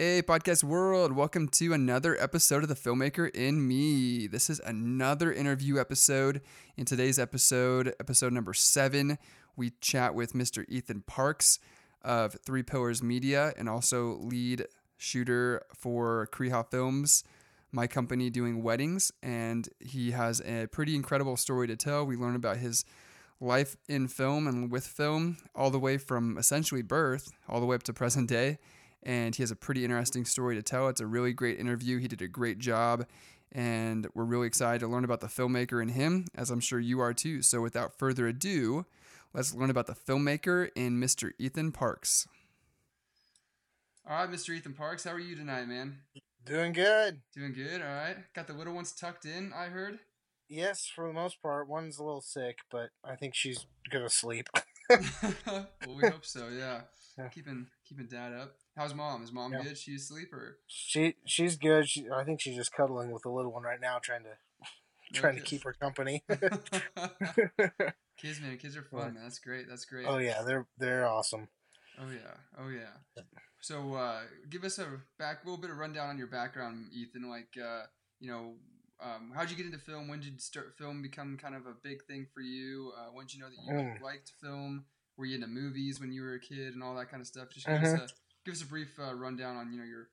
Hey, podcast world, welcome to another episode of The Filmmaker in Me. This is another interview episode. In today's episode, episode number seven, we chat with Mr. Ethan Parks of Three Pillars Media and also lead shooter for Kriha Films, my company doing weddings. And he has a pretty incredible story to tell. We learn about his life in film and with film, all the way from essentially birth all the way up to present day and he has a pretty interesting story to tell. It's a really great interview. He did a great job, and we're really excited to learn about the filmmaker and him, as I'm sure you are too. So, without further ado, let's learn about the filmmaker and Mr. Ethan Parks. All right, Mr. Ethan Parks, how are you tonight, man? Doing good. Doing good. All right. Got the little ones tucked in. I heard. Yes, for the most part. One's a little sick, but I think she's gonna sleep. well, we hope so. Yeah. yeah. Keeping keeping dad up. How's mom? Is mom yeah. good? She asleep or? She she's good. She, I think she's just cuddling with the little one right now, trying to trying to keep her company. kids, man, kids are fun, man. That's great. That's great. Oh yeah, they're they're awesome. Oh yeah, oh yeah. So, uh, give us a back, little bit of rundown on your background, Ethan. Like, uh, you know, um, how'd you get into film? When did start film become kind of a big thing for you? Uh, when did you know that you mm. liked film? Were you into movies when you were a kid and all that kind of stuff? Just give mm-hmm. us a give us a brief uh, rundown on you know your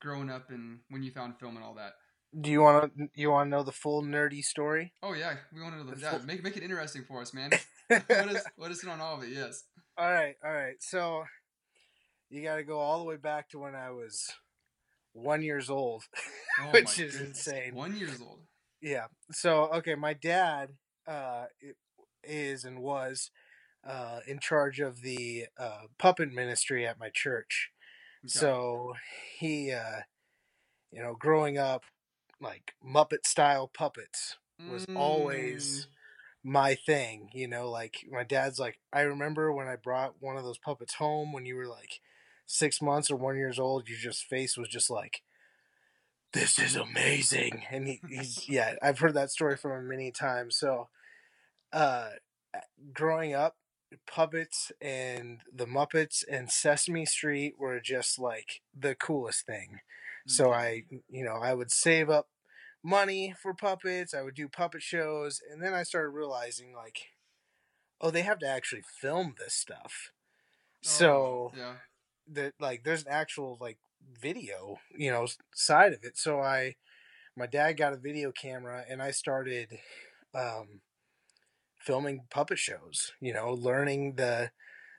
growing up and when you found film and all that. Do you want to you want to know the full nerdy story? Oh yeah, we want to know the, yeah, make make it interesting for us, man. what is what is it on all of it? Yes. All right, all right. So you got to go all the way back to when I was one years old, oh, which is goodness. insane. One years old. Yeah. So okay, my dad uh, is and was uh, in charge of the uh, puppet ministry at my church. Okay. So he, uh, you know, growing up, like Muppet style puppets was mm. always my thing. You know, like my dad's like, I remember when I brought one of those puppets home when you were like six months or one years old, your just face was just like, this is amazing. And he, he's, yeah, I've heard that story from him many times. So, uh, growing up, puppets and the Muppets and Sesame Street were just like the coolest thing. So I, you know, I would save up money for puppets. I would do puppet shows, and then I started realizing like, oh, they have to actually film this stuff. Oh, so yeah, that like there's an actual like video, you know, side of it. So I, my dad got a video camera, and I started. Um, filming puppet shows. You know, learning the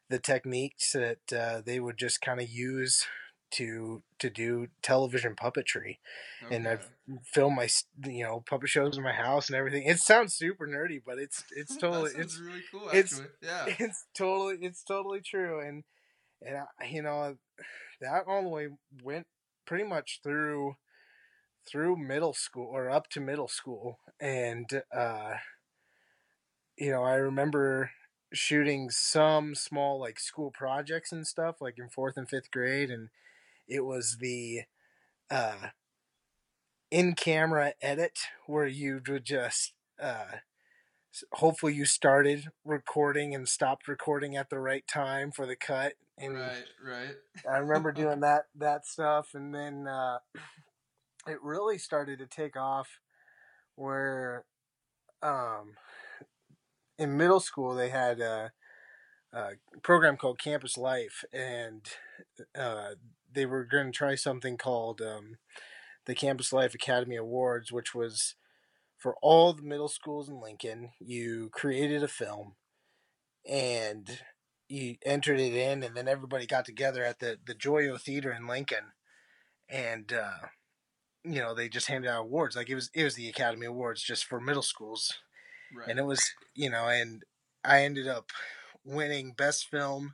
the techniques that uh, they would just kind of use to to do television puppetry okay. and i've filmed my you know puppet shows in my house and everything it sounds super nerdy but it's it's totally it's really cool actually. it's yeah it's totally it's totally true and and I, you know that all the way went pretty much through through middle school or up to middle school and uh you know, I remember shooting some small like school projects and stuff like in fourth and fifth grade and it was the uh in camera edit where you would just uh hopefully you started recording and stopped recording at the right time for the cut and right right. I remember doing that that stuff and then uh it really started to take off where um in middle school they had a, a program called Campus Life, and uh, they were going to try something called um, the Campus Life Academy Awards, which was for all the middle schools in Lincoln. You created a film, and you entered it in, and then everybody got together at the the Joyo Theater in Lincoln, and uh, you know they just handed out awards like it was it was the Academy Awards just for middle schools Right. And it was, you know, and I ended up winning best film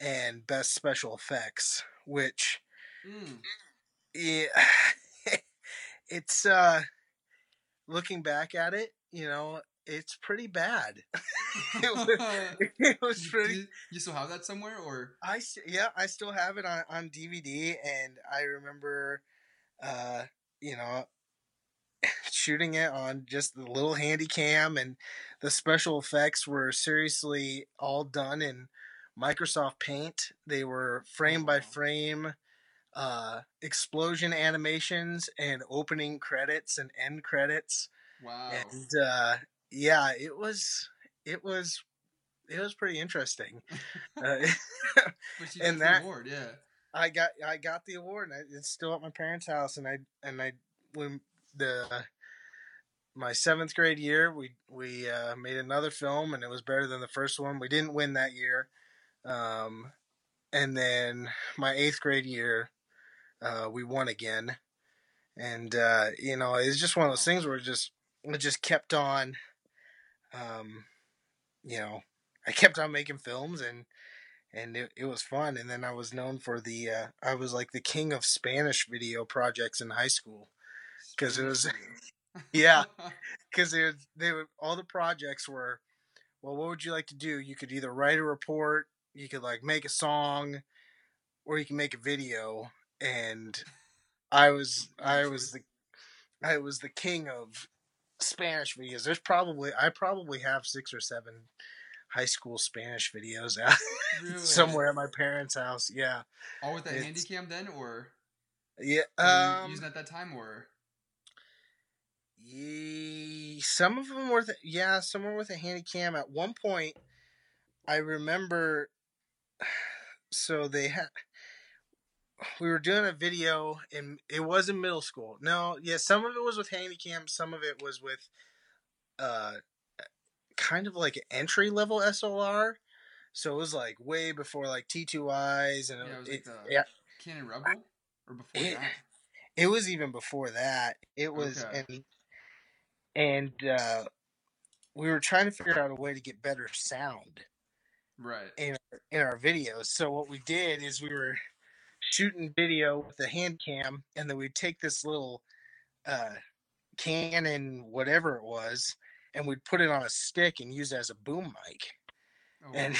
and best special effects, which mm. yeah, it's uh looking back at it, you know, it's pretty bad. it, was, it was pretty. You still have that somewhere, or I yeah, I still have it on on DVD, and I remember, uh, you know, shooting it on just the little handy cam and the special effects were seriously all done in Microsoft Paint. They were frame by frame uh, explosion animations and opening credits and end credits. Wow. And uh, yeah, it was it was it was pretty interesting. uh, and that- award, yeah. I got I got the award, and I, it's still at my parents' house. And I and I when the my seventh grade year, we we uh, made another film, and it was better than the first one. We didn't win that year, um, and then my eighth grade year, uh, we won again. And uh, you know, it's just one of those things where it just it just kept on. Um, you know, I kept on making films and and it, it was fun and then i was known for the uh, i was like the king of spanish video projects in high school because it was- yeah because they would, they would all the projects were well what would you like to do you could either write a report you could like make a song or you can make a video and i was i was the i was the king of spanish videos there's probably i probably have six or seven high school spanish videos out really? somewhere at my parents' house. Yeah, All with that it's- handy cam then, or yeah. Um, using at that time, or ye- some of them were, yeah, some were with a handy cam. At one point, I remember. So they had. We were doing a video, and it was in middle school. No, yeah, some of it was with handy cam. Some of it was with, uh, kind of like entry level SLR. So it was like way before like T2Is and Yeah, it was it, like the- yeah, Canon Rebel, or before It- that? It was even before that. It was Okay. and and uh, we were trying to figure out a way to get better sound Right. in in our videos. So what we did is we were shooting video with a hand cam, and then we'd take this little uh, Canon whatever it was, and we'd put it on a stick and use it as a boom mic. Oh, And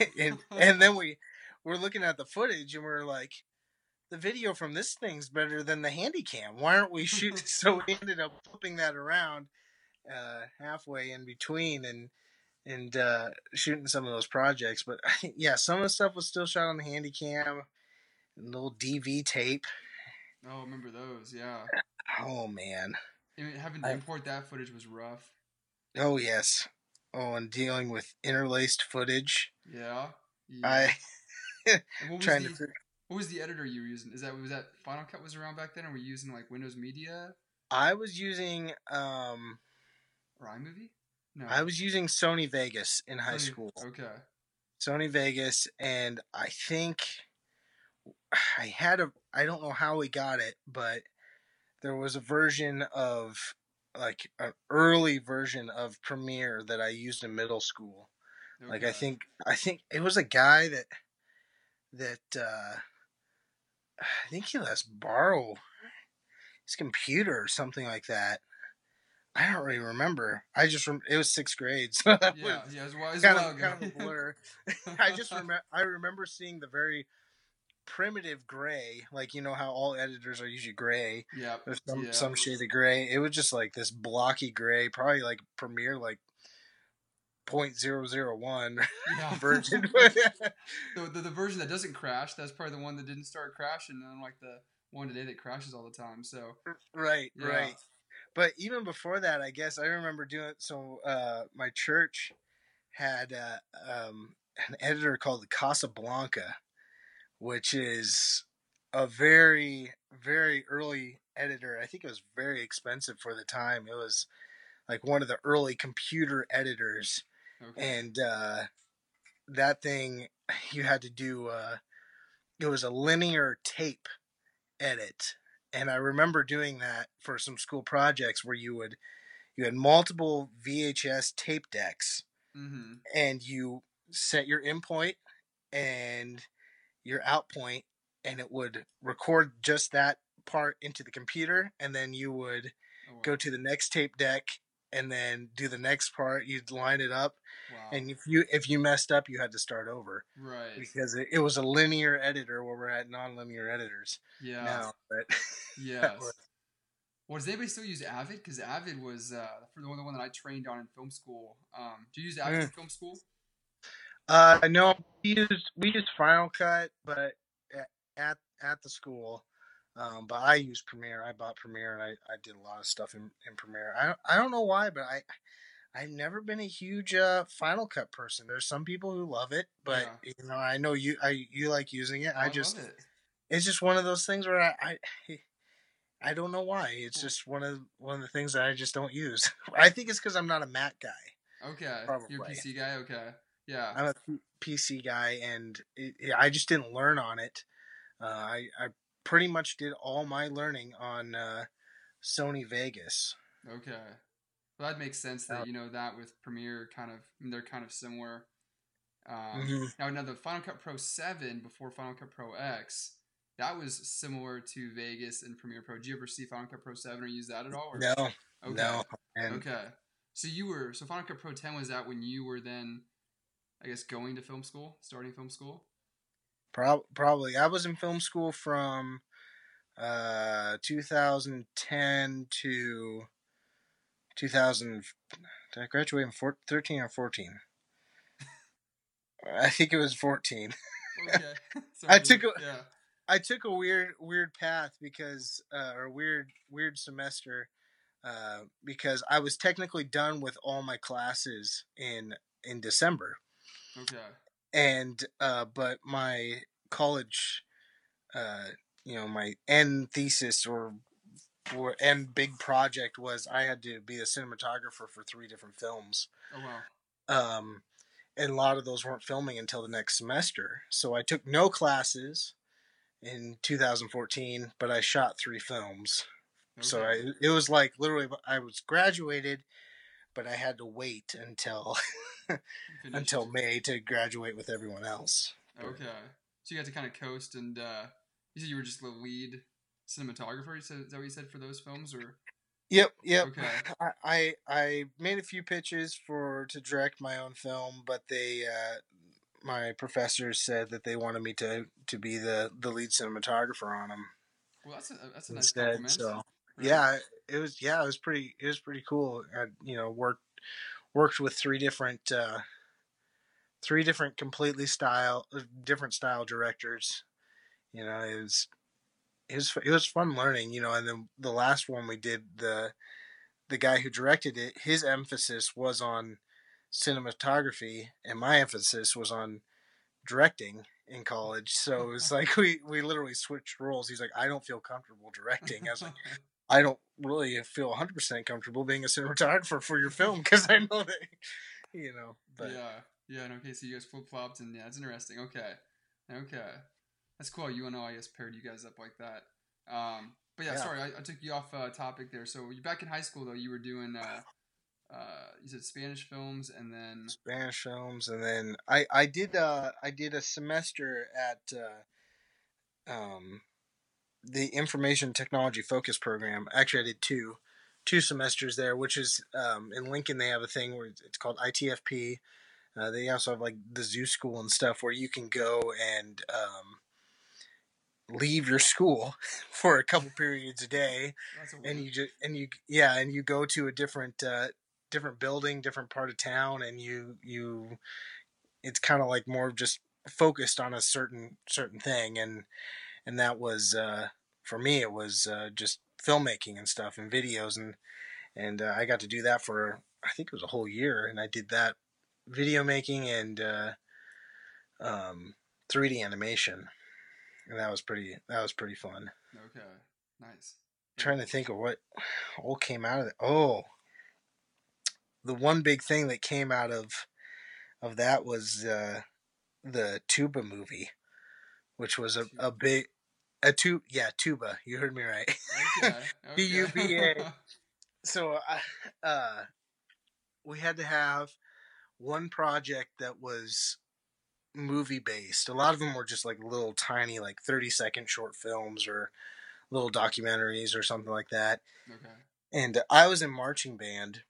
and and then we we're looking at the footage, and we're like. The video from this thing's better than the handy cam. Why aren't we shooting? so we ended up flipping that around uh, halfway in between, and and uh, shooting some of those projects. But yeah, some of the stuff was still shot on the handy cam and little DV tape. oh, remember those? Yeah. Oh man. I mean, having to I- import that footage was rough. Oh yes. Oh, and dealing with interlaced footage. Yeah. yeah. I trying the to. What was the editor you were using? Is that was that Final Cut was around back then, or were you using like Windows Media I was using um or iMovie? No. I was using Sony Vegas in high Sony- school. Okay. Sony Vegas, and I think I had a. I don't know how we got it, but there was a version of like an early version of Premiere that I used in middle school. Like I think I think it was a guy that that uh I think he let us borrow his computer or something like that. I don't really remember. I just rem- it was sixth grade, so that Yeah, was yeah, it was, a while- it was kind while of kind of a blur. I just remember I remember seeing the very primitive gray, like you know how all editors are usually gray. yeah. Some yeah. some shade of gray. It was just like this blocky gray, probably like Premiere like point zero zero one yeah. version. the, the, the version that doesn't crash, that's probably the one that didn't start crashing, and like the one today that crashes all the time. So right, Yeah. right. But even before that, I guess I remember doing so. Uh, my church had uh, um, an editor called the Casablanca, which is a very, very early editor. I think it was very expensive for the time. It was like one of the early computer editors, okay. and uh, that thing you had to do. Uh, it was a linear tape edit, and I remember doing that for some school projects where you would you had multiple VHS tape decks mm-hmm. and you set your in point and your out point and it would record just that part into the computer and then you would oh, wow. go to the next tape deck and then do the next part you'd line it up wow. and if you if you messed up you had to start over right. because it, it was a linear editor where we're at non-linear editors Yeah. now but Yes. Well, does anybody still use Avid? Because Avid was uh, for the one, the one that I trained on in film school. Um, do you use Avid in film school? Uh, no, we used we used Final Cut, but at at the school. Um, but I use Premiere. I bought Premiere and I, I did a lot of stuff in, in Premiere. I don't, I don't know why, but I I've never been a huge uh, Final Cut person. There's some people who love it, but Yeah. you know I know you I you like using it. Oh, I love just it. it's just one of those things where I, I I don't know why. It's just one of one of the things that I just don't use. I think it's because I'm not a Mac guy. Okay. You're a PC guy. Okay. Yeah. I'm a P- PC guy, and it, it- I just didn't learn on it. Uh, I I pretty much did all my learning on uh, Sony Vegas. Okay. Well, that makes sense that Uh, you know that with Premiere kind of they're kind of similar. Um, Mhm. Now, now the Final Cut Pro Seven before Final Cut Pro X, that was similar to Vegas and Premiere Pro. Did you ever see Final Cut Pro Seven or use that at all? Or? No, Okay. no, Okay. So you were so Final Cut Pro Ten was that when you were then, I guess, going to film school, starting film school. Prob- probably I was in film school from uh 2010 to 2000. Did I graduate in four, 13 or 14? I think it was 14. Okay. So I took a- yeah. I took a weird weird path because uh, or weird weird semester uh, because I was technically done with all my classes in in December Okay. And uh, but my college uh, you know my end thesis or or end big project was I had to be a cinematographer for three different films Oh wow. um, and a lot of those weren't filming until the next semester. So I took no classes in 2014, but I shot three films. So I, it was like literally I was graduated, but I had to wait until until May to graduate with everyone else. Okay. So you had to kind of coast, and uh, you said you were just the lead cinematographer. You said, is that what you said for those films, or Yep, yep. Okay. I, I I made a few pitches for to direct my own film, but they uh, my professors said that they wanted me to to be the the lead cinematographer on them well, that's a that's a nice instead. compliment. So Right? yeah, it was yeah, it was pretty it was pretty cool. I you know worked worked with three different uh, three different completely style uh, different style directors. You know, it was it was it was fun learning. You know, and then the last one we did the the guy who directed it, his emphasis was on cinematography, and my emphasis was on directing in college. So it was like we we literally switched roles. He's like, I don't feel comfortable directing. I was like, I don't really feel 100% comfortable being a cinematographer for your film because I know that, you know. But yeah, yeah. Okay, so you guys flip flopped, and yeah, it's interesting. Okay, okay, that's cool. UNO, I guess, paired you guys up like that. Um, but yeah, Yeah. sorry, I, I took you off uh, topic there. So you back in high school though, you were doing uh, uh, you said Spanish films, and then Spanish films, and then I I did uh I did a semester at uh, um the information technology focus program. Actually, I did two two semesters there, which is um in Lincoln they have a thing where it's called ITFP. Uh, they also have like the zoo school and stuff where you can go and um, leave your school for a couple periods a day a and you just and you yeah and you go to a different uh different building different part of town and you you it's kind of like more just focused on a certain certain thing and and that was uh for me it was uh just filmmaking and stuff and videos and and uh, i got to do that for i think it was a whole year and i did that video making and uh um 3d animation and that was pretty that was pretty fun okay, nice. trying to think of what all came out of it. Oh, the one big thing that came out of of that was uh, the Tuba movie, which was a, a big a tu yeah Tuba. You heard me right. Okay, okay. T-U-B-A. so I, uh, we had to have one project that was movie based. A lot of them were just like little tiny like 30 second short films or little documentaries or something like that okay. and I was in marching band,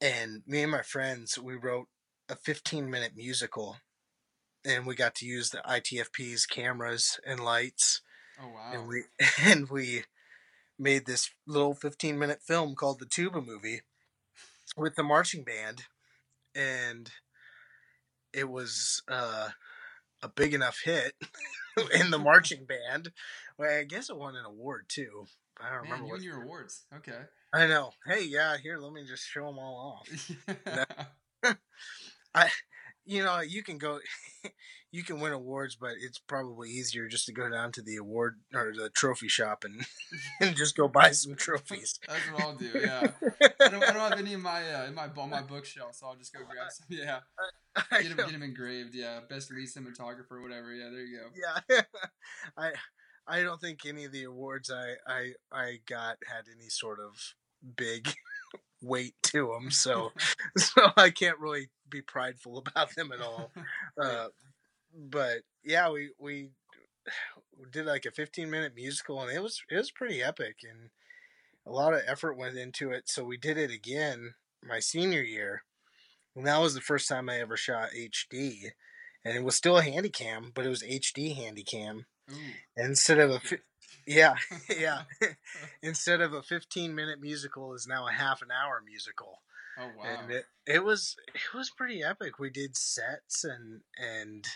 and me and my friends we wrote a 15 minute musical, and we got to use the ITFP's cameras and lights, Oh wow. and we and we made this little 15 minute film called the Tuba Movie with the marching band, and it was uh a big enough hit in the marching band. Well, I guess it won an award too. I don't Man, remember you what. your awards. Okay. I know. Hey, yeah, here, let me just show them all off. I, you know, you can go, you can win awards, but it's probably easier just to go down to the award or the trophy shop and and just go buy some trophies. That's what I'll do. Yeah. I don't, I don't have any in my uh, in my on my bookshelf, so I'll just go grab some. Yeah. Get them, get 'em engraved. Yeah. Best lead cinematographer, whatever. Yeah. There you go. yeah, I I don't think any of the awards I I I got had any sort of big weight to them, so so I can't really be prideful about them at all. Uh, but yeah, we we did like a 15 minute musical, and it was it was pretty epic, and a lot of effort went into it. So we did it again my senior year, and that was the first time I ever shot HD, and it was still a Handycam, but it was HD Handycam instead of a fi- yeah yeah instead of a 15 minute musical is now a half an hour musical Oh wow. and it, it was it was pretty epic we did sets and and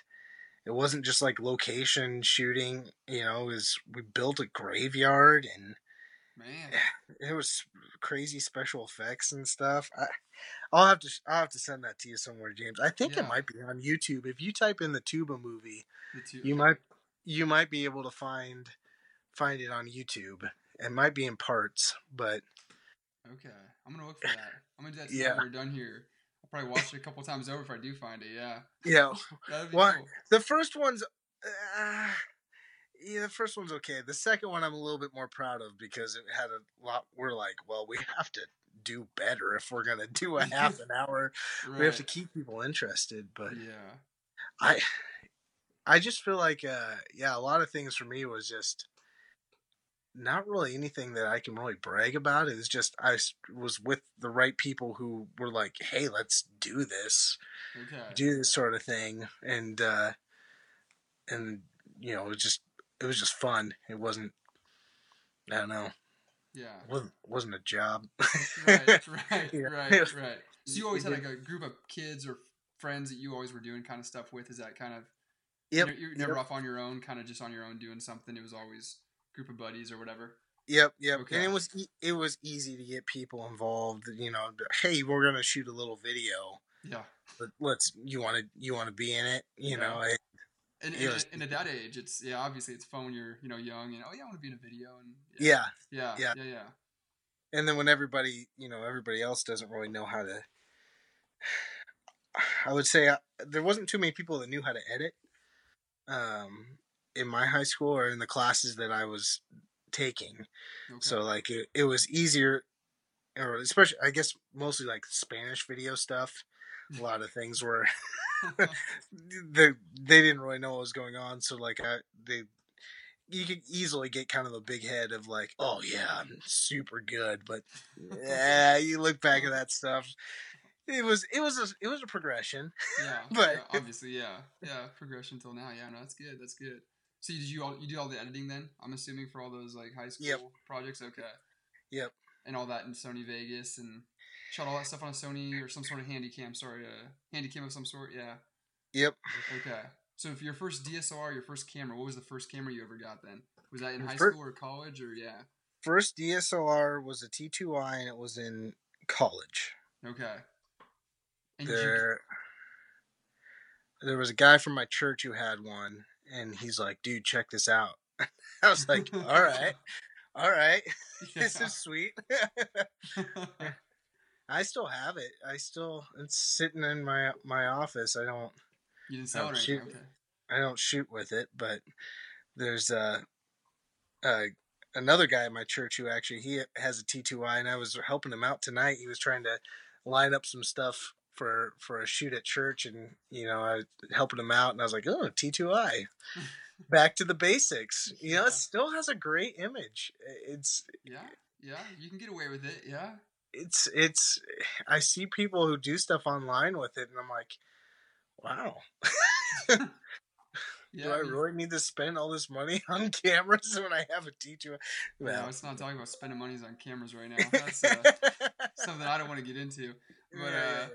it wasn't just like location shooting you know was we built a graveyard and Man. it was crazy special effects and stuff I, i'll have to i'll have to send that to you somewhere james i think Yeah. it might be on youtube if you type in the tuba movie The two. you might you might be able to find find it on youtube it might be in parts but Okay. I'm gonna look for that. I'm gonna do that Yeah. we're done here. I'll probably watch it a couple times over if I do find it. Yeah. yeah What? cool. The first one's, uh, yeah, the first one's okay. The second one I'm a little bit more proud of because it had a lot. We're like, well, we have to do better if we're gonna do a half an hour. Right. We have to keep people interested. But Yeah. I, I just feel like, uh, yeah, a lot of things for me was just not really anything that I can really brag about. It was just I was with the right people who were like, hey, let's do this. Okay. do this sort of thing and uh and you know it was just it was just fun it wasn't i don't know Yeah. wasn't, wasn't a job Right. Right. Yeah. Right. Right. So you always had like a group of kids or friends that you always were doing kind of stuff with. Is that kind of yep You're, you're never yep, off on your own, kind of just on your own doing something. It was always group of buddies or whatever. yep yep Okay. and it was e- it was easy to get people involved you know hey we're gonna shoot a little video Yeah. but let's you want to you want to be in it you Yeah. know I, And, It and, was- and at that age, it's yeah, obviously it's fun when you're you know young and oh yeah, I want to be in a video and yeah yeah, Yeah. yeah, yeah. and then when everybody you know everybody else doesn't really know how to i would say uh, there wasn't too many people that knew how to edit um in my high school or in the classes that i was taking Okay. so like it, it was easier or especially i guess mostly like spanish video stuff a mm. lot of things were they they didn't really know what was going on so like i they you could easily get kind of a big head of like oh yeah i'm super good but yeah you look back at that stuff it was it was a, it was a progression yeah, but- yeah, obviously yeah, yeah, progression till now. Yeah, no, that's good. That's good. So did you all you did all the editing then? I'm assuming for all those like high school Yep. projects. Okay. Yep. And all that in Sony Vegas and shot all that stuff on a Sony or some sort of handy cam. Sorry, uh, handy cam of some sort. Yeah. yep Okay. So if your first DSLR, your first camera, what was the first camera you ever got then? Was that in high fir- school or college or yeah? first dslr was a t2i and it was in college Okay. And did you, there there was a guy from my church who had one and he's like dude check this out i was like all right all right this Yeah. is sweet i still have it i still it's sitting in my my office i don't you didn't sell it or shoot. Okay. i don't shoot with it but there's a, uh another guy at my church who actually he has a t2i and i was helping him out tonight he was trying to line up some stuff for for a shoot at church and you know i was helping him out and i was like oh t2i back to the basics you know Yeah. it still has a great image it's Yeah. Yeah. You can get away with it. Yeah. it's it's i see people who do stuff online with it and i'm like wow Yeah. do i really need to spend all this money on cameras when i have a t2i No, well let's not talking about spending monies on cameras right now. That's uh, something I don't want to get into. But uh,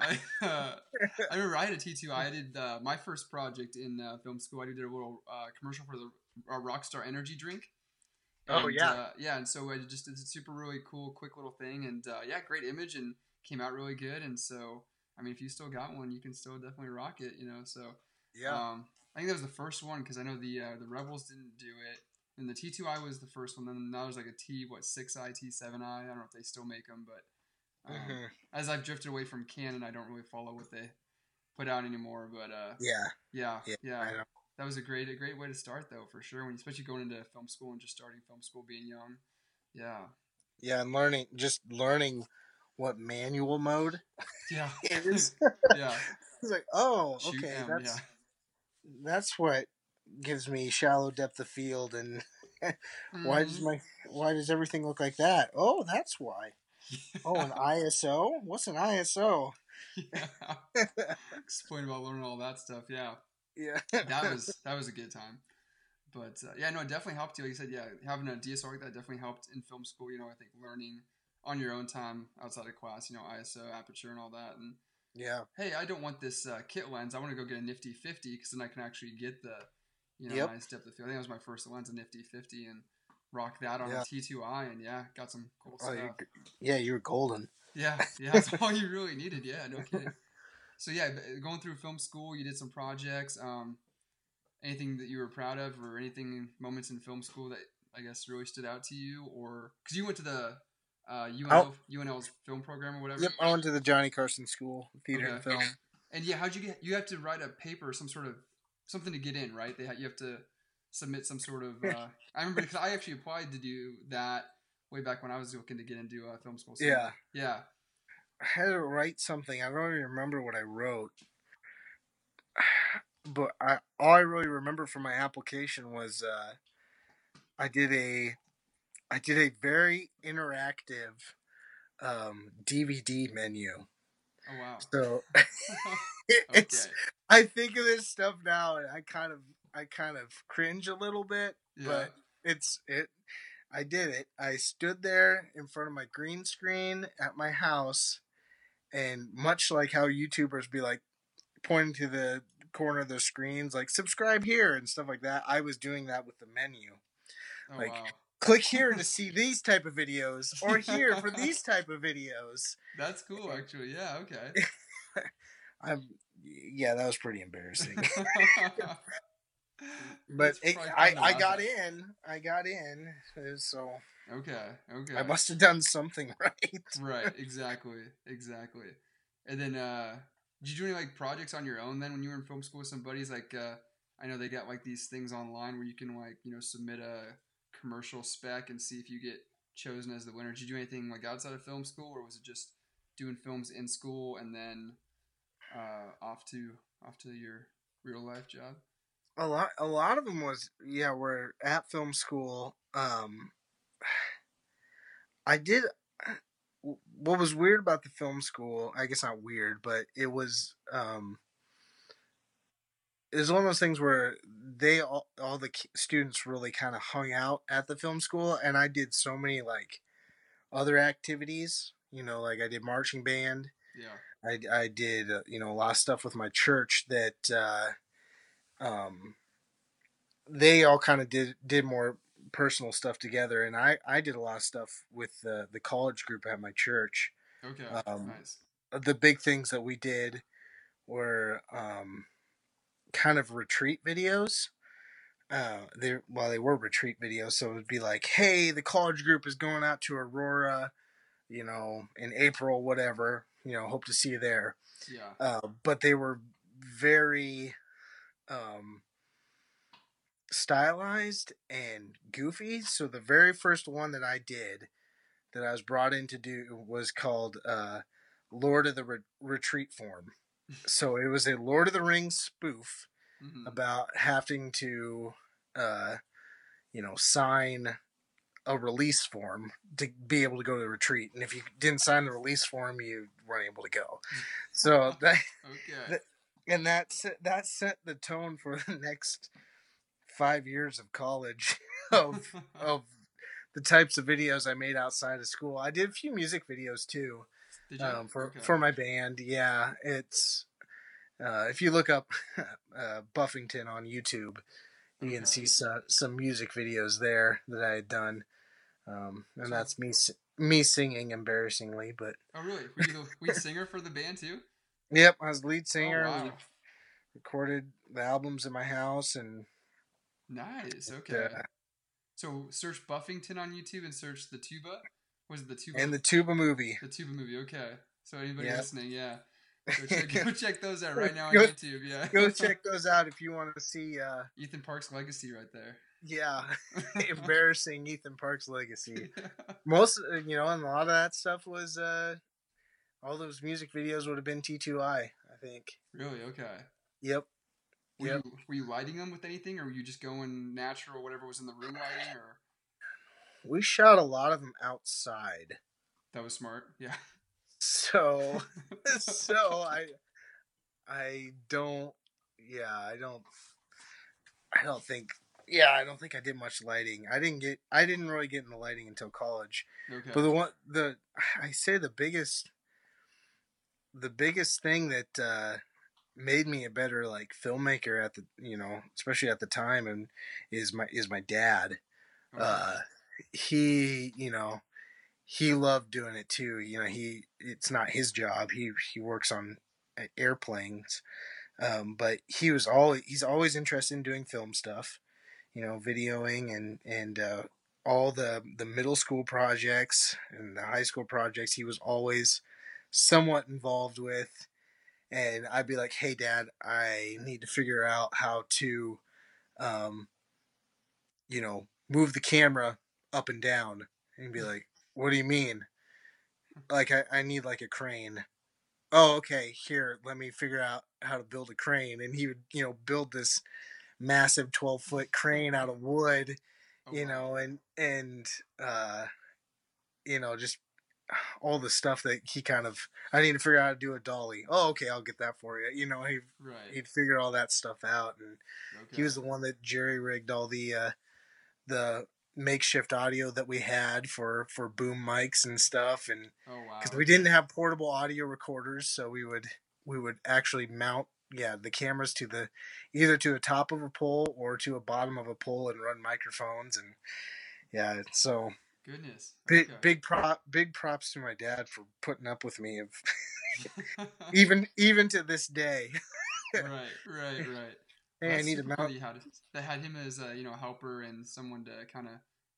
I, uh, I remember I had a T2. I did uh, my first project in uh, film school. I did a little uh, commercial for the uh, Rockstar Energy drink. Oh, yeah. uh, yeah. And so I just did a super really cool, quick little thing, and uh, yeah, great image, and came out really good. And so, I mean, if you still got one, you can still definitely rock it. You know, so yeah. um, I think that was the first one because I know the uh, the Rebels didn't do it, and the T2i was the first one. Then now there's like a T what six i T7i. I don't know if they still make them, but um, Mhm. as I've drifted away from Canon, I don't really follow what they put out anymore. But uh, Yeah. yeah, Yeah, yeah, that was a great a great way to start though for sure. When especially going into film school and just starting film school, being young. Yeah, Yeah, and learning just learning what manual mode yeah, is. yeah. it's like, oh, okay, them, that's yeah. that's what gives me shallow depth of field and why does Mhm. my why does everything look like that? Oh, that's why. Oh, an ISO? What's an ISO? yeah. Explain about learning all that stuff. Yeah. yeah. that was that was a good time. But uh, yeah, no, it definitely helped you. Like you said, yeah, having a DSLR like that definitely helped in film school. You know, I think learning on your own time outside of class, you know, ISO, aperture, and all that. And yeah. hey, I don't want this uh, kit lens. I want to go get a Nifty 50 because then I can actually get the you know Yep. nice depth of field. I think that was my first lens, a Nifty 50, and rock that on Yeah. a T2i, and yeah, got some cool Oh, stuff. yeah, you were golden. Yeah, yeah, that's all you really needed. Yeah, no kidding. So yeah, going through film school, you did some projects. Um, anything that you were proud of, or anything moments in film school that I guess really stood out to you, or because you went to the uh, UNL, UNL's film program or whatever. Yep, I went to the Johnny Carson School, theater and film. And yeah, how'd you get? You have to write a paper, some sort of something to get in, right? They ha- you have to submit some sort of. Uh, I remember because I actually applied to do that way back when I was looking to get into uh, film school. So, Yeah. yeah. I had to write something. I don't even remember what I wrote. But I all I really remember from my application was uh, I did a I did a very interactive um, DVD menu. Oh wow. So okay. it's I think of this stuff now and I kind of I kind of cringe a little bit, Yeah. but it's it I did it. I stood there in front of my green screen at my house and much like how YouTubers be like pointing to the corner of their screens like subscribe here and stuff like that, I was doing that with the menu. oh like, wow. Click here to see these type of videos or here for these type of videos. That's cool, actually. Yeah. Okay. I'm yeah, that was pretty embarrassing. but it, I, I got in. I got in. uh, So Okay. Okay. I must have done something right. Right. Exactly. Exactly. And then, uh, did you do any like projects on your own then when you were in film school with some buddies? Like, uh, I know they got like these things online where you can like you know submit a commercial spec and see if you get chosen as the winner. Did you do anything like outside of film school, or was it just doing films in school and then uh, off to off to your real life job? A lot. A lot of them was yeah. We're at film school. Um, I did. What was weird about the film school? I guess not weird, but it was. Um, it was one of those things where they all, all the students really kind of hung out at the film school, and I did so many like other activities. You know, like I did marching band. Yeah. I, I did uh, you know a lot of stuff with my church that uh, um, they all kind of did did more personal stuff together, and I I did a lot of stuff with the the college group at my church. Okay. Um, nice. The big things that we did were um, kind of retreat videos. Uh, they well they were retreat videos, so it would be like, hey, the college group is going out to Aurora, you know, in April, whatever. You know, hope to see you there Yeah. uh, but they were very um, stylized and goofy. So the very first one that I did, that I was brought in to do, was called uh, Lord of the Re- Retreat Form. So it was a Lord of the Rings spoof Mhm. about having to, uh, you know, sign a release form to be able to go to the retreat. And if you didn't sign the release form, you weren't able to go. So that Okay. And that set, that set the tone for the next five years of college of of the types of videos I made outside of school. I did a few music videos too. Did you? um, for Okay. for my band. Yeah, it's uh, if you look up uh, Buffington on YouTube, you Okay. can see some some music videos there that I had done, um, and So- that's me me singing embarrassingly. But Oh, really? Were you the lead singer for the band too? Yep, I was lead singer. Oh, wow. recorded the albums in my house, and Nice. Okay. uh, So search Buffington on YouTube and search the tuba. Was it the tuba? and the tuba movie. the tuba movie. Okay. So anybody Yeah. listening, yeah, go check, go check those out right now on Go- YouTube. Yeah. Go check those out if you want to see. Uh, Ethan Parks' legacy right there. yeah, embarrassing Ethan Parks' legacy. most uh, you know and a lot of that stuff was uh all those music videos would have been t2i i think really? Okay. yep Were Yep. you were you lighting them with anything, or were you just going natural, whatever was in the room lighting, or we shot a lot of them outside that was smart? Yeah. so so i i don't yeah i don't i don't think yeah i don't think i did much lighting i didn't get i didn't really get into lighting until college Okay. But the one the I say the biggest the biggest thing that uh made me a better like filmmaker at the you know, especially at the time and is my is my dad. Uh he, you know, he loved doing it too. You know, he it's not his job. He he works on airplanes. Um but he was always he's always interested in doing film stuff, you know, videoing and and uh all the the middle school projects and the high school projects he was always somewhat involved with and I'd be like, "Hey dad, I need to figure out how to um you know, move the camera up and down." And be like, "What do you mean?" Like I I need like a crane. Oh, okay. Here, let me figure out how to build a crane and he would, you know, build this massive 12-foot crane out of wood Oh, you wow. know and and uh you know just all the stuff that he kind of i need to figure out how to do a dolly oh okay i'll get that for you you know he Right. he'd figure all that stuff out and Okay. he was the one that jerry rigged all the uh the makeshift audio that we had for for boom mics and stuff and Oh wow. because we didn't have portable audio recorders so we would we would actually mount yeah the cameras to the either to a top of a pole or to a bottom of a pole and run microphones and yeah so Goodness. big Okay. big prop big props to my dad for putting up with me of even even to this day right, right, right. hey i need super mount that had that had him as a you know helper and someone to kind of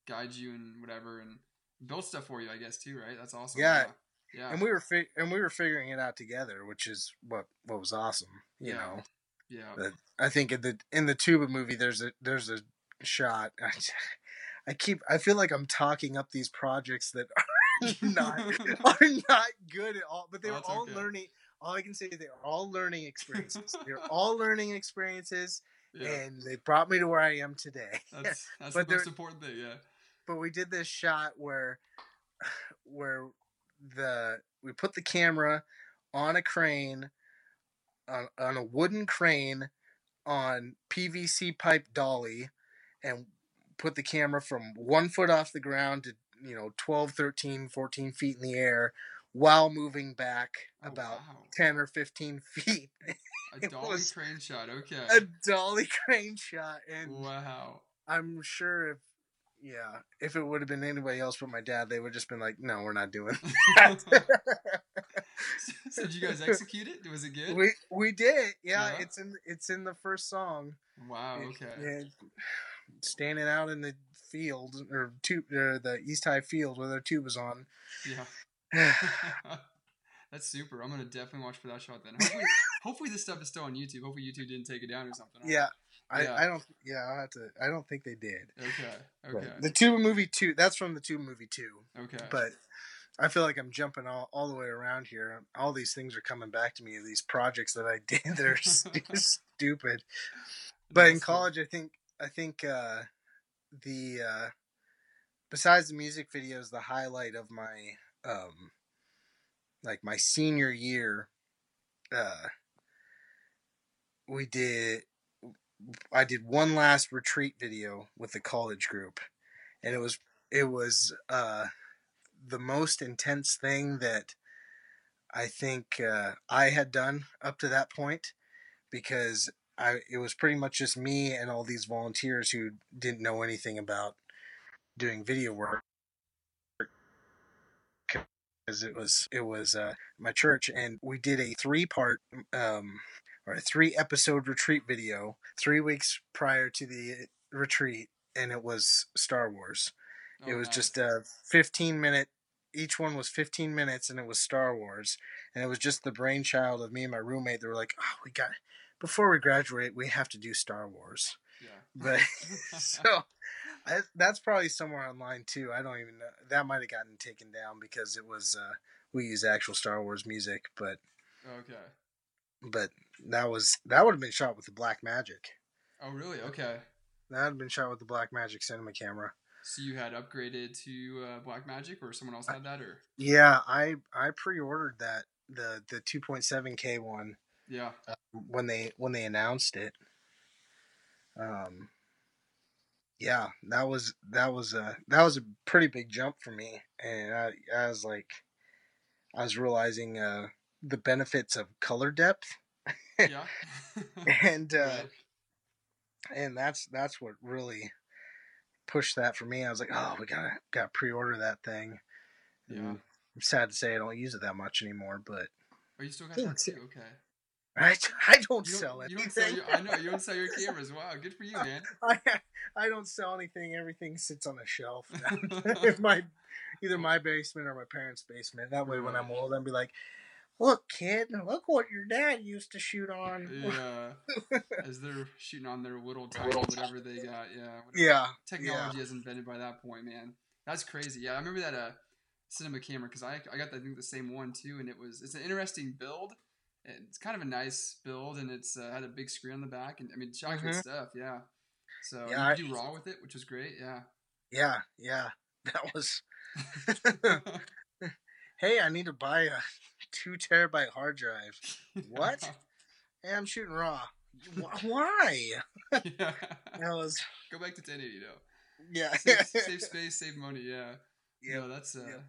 guide you and whatever and build stuff for you. I guess too, right? That's awesome. Yeah. Yeah. and we were fi- and we were figuring it out together which is what what was awesome you Yeah. know yeah. I think in the in the tuba movie, there's a there's a shot. I, keep I feel like I'm talking up these projects that are not are not good at all, but they Oh, were all okay. learning. All I can say is they're all learning experiences. They're all learning experiences, yeah. and they brought me to where I am today. That's that's the most important thing. Yeah. but we did this shot where where the we put the camera on a crane on, on a wooden crane on PVC pipe dolly and put the camera from one foot off the ground to you know 12 13 14 feet in the air while moving back Oh, about wow. 10 or 15 feet A dolly crane shot. Okay. a dolly crane shot and wow. I'm sure if yeah, if it would have been anybody else but my dad, they would have just been like, "No, we're not doing." That. so did you guys execute it? Was it good? we we did, yeah. Yeah? It's in it's in the first song. wow. It- Okay. Yeah, standing out in the field or tube or the East High field with their tubas on. Yeah. That's super. I'm gonna definitely watch for that shot then. Hopefully, hopefully this stuff is still on YouTube. Hopefully YouTube didn't take it down or something. yeah, I, Yeah. I don't. Yeah, I have to. I don't think they did. Okay. But Okay. The Tube movie two. That's from the Tube movie two. Okay. but I feel like I'm jumping all, all the way around here. All these things are coming back to me. These projects that I did that are stu- stupid. But in That's cool. college, I think I think uh, the uh, besides the music videos, the highlight of my um, like my senior year, uh, we did. I did one last retreat video with the college group, and it was it was uh, the most intense thing that I think uh, I had done up to that point because I it was pretty much just me and all these volunteers who didn't know anything about doing video work because it was it was uh, my church and we did a three part um, or a three episode retreat video three weeks prior to the retreat and it was Star Wars. Oh, it was nice. just a 15 minute each one was 15 minutes and it was Star Wars and it was just the brainchild of me and my roommate they were like oh we got before we graduate we have to do Star Wars yeah. but so I, that's probably somewhere online too I don't even know that might have gotten taken down because it was uh, we use actual Star Wars music but okay. but that was that would have been shot with the Blackmagic Oh, really? Okay. that would have been shot with the Blackmagic cinema camera So you had upgraded to uh, Blackmagic, or someone else had that, or yeah I I pre-ordered that the the 2.7k one yeah, uh, when they when they announced it. Um, yeah, that was that was a that was a pretty big jump for me, and I, I was like, I was realizing uh, the benefits of color depth, yeah. and uh, Right. and that's that's what really pushed that for me. I was like, oh, we gotta got to pre-order that thing. Yeah. And I'm sad to say I don't use it that much anymore, but Are you still got Yeah, that too? Okay. I, I don't You sell don't, you anything. don't sell your, I know you don't sell your cameras. Wow, good for you, man. I I don't sell anything. Everything sits on a shelf in my either my basement or my parents' basement. That way, when I'm old, I'll be like, "Look, kid, look what your dad used to shoot on." Yeah. As they're shooting on their little tiny whatever they got, yeah. yeah, Technology is invented by that point, man. That's crazy. Yeah, I remember that uh, cinema camera because I I got I think the same one too, and it was it's an interesting build. It's kind of a nice build, and it's uh, had a big screen on the back, and I mean, shot good Mhm. stuff. Yeah. So Yeah, you could do raw with it, which was great. Yeah. yeah, yeah. That was. hey, I need to buy a two terabyte hard drive. What? Hey, I'm shooting raw. Why? yeah. That was Go back to 1080 though. yeah. Save, save space, save money. Yeah. yeah. No, that's uh.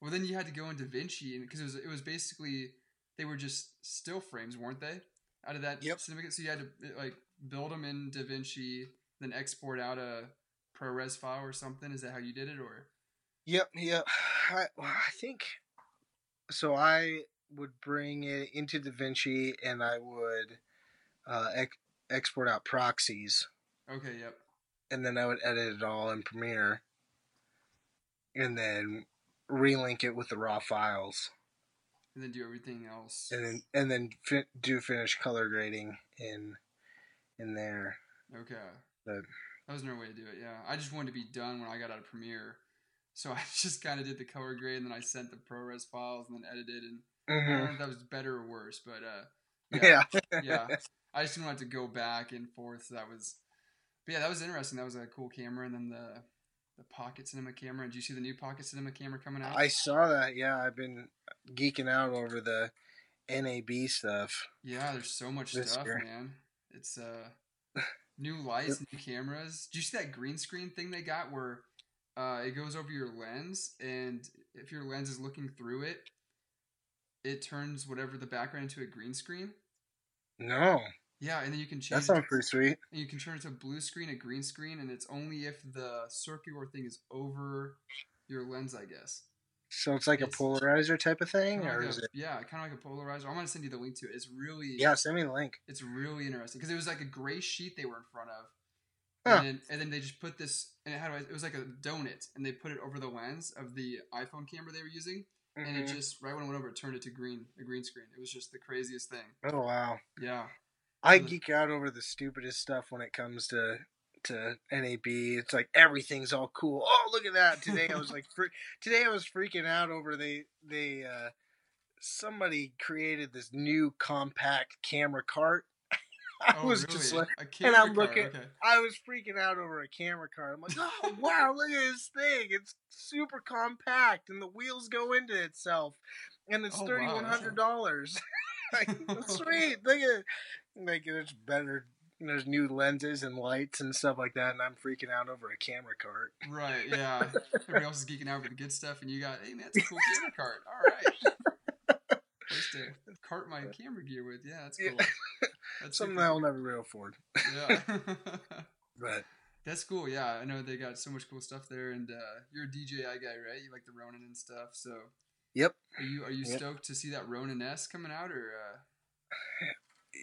Well, then you had to go into DaVinci, and because it was it was basically they were just still frames, weren't they? Out of that Yep. cinema, so you had to like build them in DaVinci, then export out a ProRes file or something. Is that how you did it, or? Yep, yep. I, well, I think so. I would bring it into DaVinci and I would uh, ex- export out proxies, Okay. Yep. and then I would edit it all in Premiere, and then relink it with the raw files, And then do everything else. and then and then fi- do finish color grading in in there. Okay. But- that was no way to do it. Yeah, I just wanted to be done when I got out of Premiere, so I just kind of did the color grade, and then I sent the ProRes files, and then edited. And I don't know if that was better or worse, but uh, yeah, Yeah, yeah. I just didn't want to go back and forth. So that was, but yeah, that was interesting. That was a cool camera, and then the the Pocket Cinema camera. Did you see the new Pocket Cinema camera coming out? I saw that. Yeah, I've been geeking out over the NAB stuff. yeah, there's so much stuff, year. man. It's uh, new lights, new cameras. Did you see that green screen thing they got where uh, it goes over your lens, and if your lens is looking through it, it turns whatever the background into a green screen. No, Yeah, and then you can change. that it sounds pretty sweet. and you can turn it to a blue screen, a green screen, and it's only if the circular thing is over your lens, I guess. So it's like a polarizer type of thing, Kinda or like is a- it? yeah, kind of like a polarizer. I'm gonna send you the link to it. It's really Yeah, send me the link. it's really interesting because it was like a gray sheet they were in front of, Huh. and then, and then they just put this and how do I? It was like a donut, and they put it over the lens of the iPhone camera they were using, and it Mhm. just right when it went over, it turned it to green, a green screen. It was just the craziest thing. Oh wow, Yeah, I So geek out over the stupidest stuff when it comes to to NAB. It's like everything's all cool. Oh, look at that! Today I was like, fre- today I was freaking out over they they uh, somebody created this new compact camera cart. I oh, was really? just like. and I'm looking- Okay. I was freaking out over a camera cart. I'm like, oh wow, look at this thing! It's super compact, and the wheels go into itself, and it's Oh, wow, thirty one hundred dollars. Like, sweet, look at it. like there's better. There's new lenses and lights and stuff like that, and I'm freaking out over a camera cart. Right, yeah. Everybody else is geeking out over the good stuff, and you got, hey man, it's a cool camera cart. All right. place to cart my camera gear with. Yeah, that's Yeah. cool. That's Something I'll never be able to afford. Yeah. But That's cool. Yeah, I know they got so much cool stuff there, and uh, you're a DJI guy, right? You like the Ronin and stuff. So, Yep. Are you are you Yep. stoked to see that Ronin S coming out, or? Uh...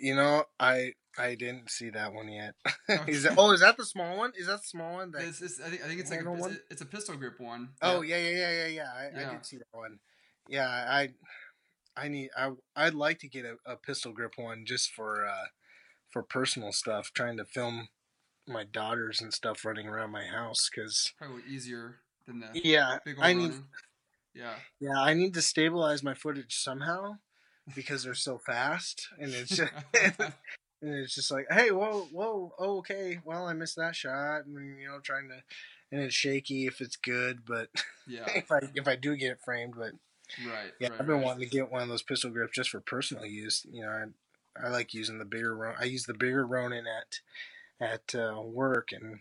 you know, I I didn't see that one yet. is that, oh, is that the small one? Is that the small one? That, It's, it's, I think I think it's like a, one? a, it's a pistol grip one. oh yeah, yeah, yeah, yeah, yeah. I, Yeah. I did see that one. Yeah, I I need I I'd like to get a, a pistol grip one just for uh for personal stuff, trying to film my daughters and stuff running around my house because probably easier than the yeah, I need. Yeah. yeah I need to stabilize my footage somehow because they're so fast and it's just and it's just like hey whoa whoa oh, okay well I missed that shot and you know trying to and it's shaky if it's good but yeah. if I if I do get it framed but Right. yeah right, I've been right. wanting to get one of those pistol grips just for personal use you know I, I like using the bigger Ron- I use the bigger Ronin at at uh, work and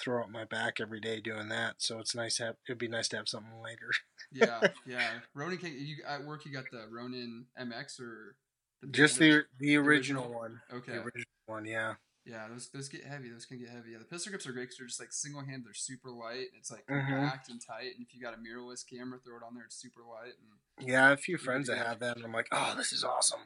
throw up my back every day doing that so it's nice to have it'd be nice to have something later yeah, yeah. Ronin, can, you at work you got the Ronin MX or the just the the original, original? one okay. the original one yeah Yeah, those those get heavy. Those can get heavy. Yeah, the pistol grips are great because they're just like single hand. They're super light. It's like Mhm. compact and tight. And if you got a mirrorless camera, throw it on there. It's super light. And yeah I have a few friends that have that and I'm like oh this is awesome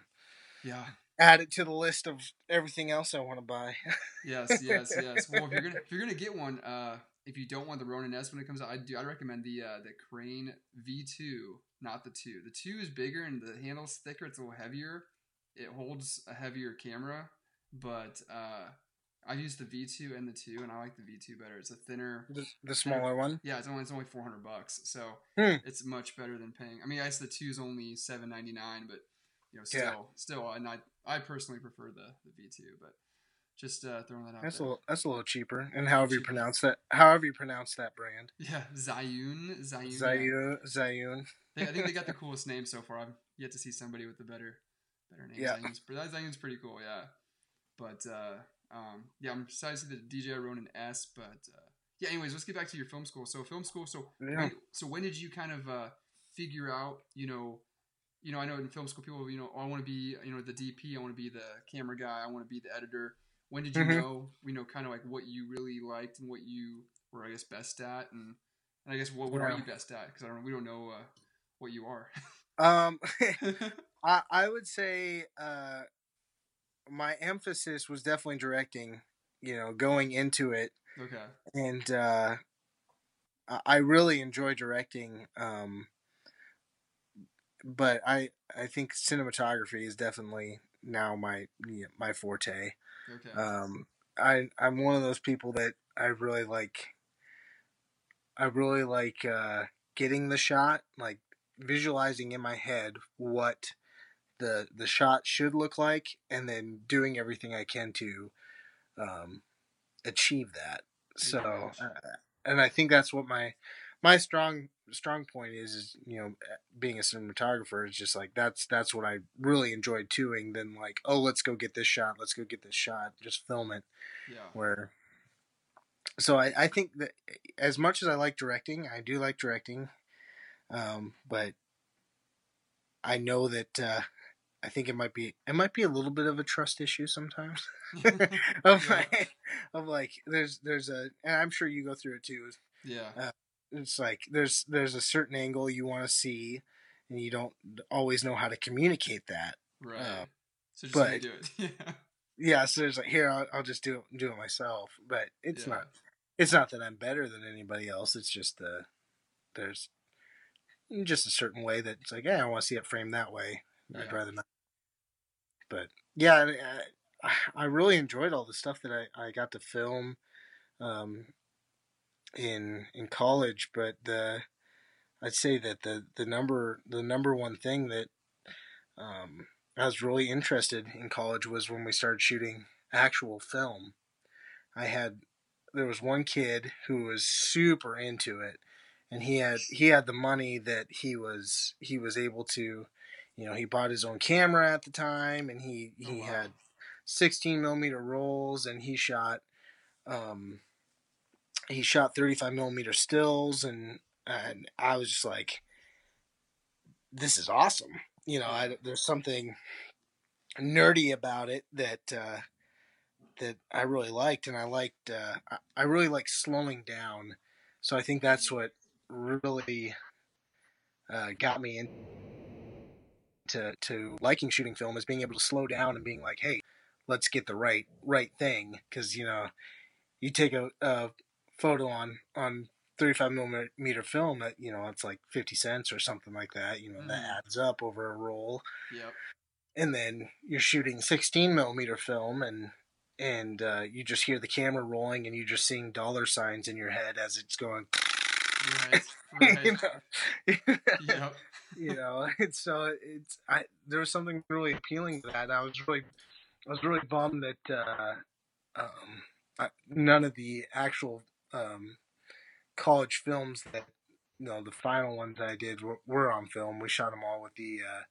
yeah, add it to the list of everything else I want to buy yes, yes, yes. Well, if you're gonna if you're gonna get one, uh, if you don't want the Ronin S when it comes out, I do. I recommend the uh, the Crane V2, not the two. The two is bigger and the handle's thicker. It's a little heavier. It holds a heavier camera, but uh, I've used the V2 and the two, and I like the V2 better. It's a thinner. the, the smaller one Yeah, it's only it's only four hundred bucks, so Hmm. it's much better than paying. I mean, I guess the two is only seven ninety nine, but you know, still, Yeah. still, and I I personally prefer the the V two, but just uh, throwing that out That's a little, that's a little cheaper. And however you pronounce that, however you pronounce that brand, Yeah, Zayun, Zayun. Zayun, Zayun. They, I think they got the coolest name so far. I've yet to see somebody with a better better name. Yeah. Zayun's, Zayun's pretty cool, yeah. But uh, um, yeah, I'm excited to see the DJI Ronin S. But uh, yeah, anyways, let's get back to your film school. So film school. So Yeah. when, so when did you kind of uh, figure out, you know, you know, I know in film school people, you know, oh, I want to be, you know, the DP, I want to be the camera guy, I want to be the editor. When did you Mhm. know, you know, kind of like what you really liked and what you were, I guess, best at, and, and I guess what, what are you best at? Because I don't, we don't know uh, what you are. Um, I I would say uh, my emphasis was definitely directing. You know, going into it, okay. and uh, I- I really enjoy directing. Um, but I I think cinematography is definitely now my my forte. Okay. Um, I I'm one of those people that I really like. I really like uh, getting the shot, like visualizing in my head what the the shot should look like, and then doing everything I can to um, achieve that. So, uh, and I think that's what my my strong strong point is is you know being a cinematographer is just like that's that's what I really enjoyed doing than like oh let's go get this shot let's go get this shot just film it yeah. where so I, I think that as much as I like directing I do like directing um, but I know that uh, I think it might be it might be a little bit of a trust issue sometimes of Yeah. like of like there's there's a and I'm sure you go through it too yeah. It's like there's there's a certain angle you want to see and you don't always know how to communicate that Right. uh, so just but- do it. yeah. yeah so there's like here I'll, I'll just do it do it myself but it's Yeah. not it's not that i'm better than anybody else it's just uh there's just a certain way that it's like yeah i want to see it framed that way i'd rather not but yeah I, I, I really enjoyed all the stuff that i, I got to film um in in college but the i'd say that the the number the number one thing that um i was really interested in college was when we started shooting actual film i had there was one kid who was super into it and he had he had the money that he was he was able to you know he bought his own camera at the time and he Oh, he wow. had 16 millimeter rolls and he shot um he shot 35 millimeter stills and and i was just like this is awesome you know, I, there's something nerdy about it that uh, that I really liked, and I liked uh, I, really like slowing down. So I think that's what really uh, got me into to liking shooting film is being able to slow down and being like, hey, let's get the right right thing because you know you take a, a photo on on 35 millimeter film that you know it's like 50 cents or something like that you know mm. that adds up over a roll yep and then you're shooting 16 millimeter film and and uh, you just hear the camera rolling and you're just seeing dollar signs in your head as it's going right, right. you know, yep. you know it's so it's i there was something really appealing to that i was really i was really bummed that uh um I, none of the actual um college films that you know the final ones I did were, were on film. We shot them all with the uh,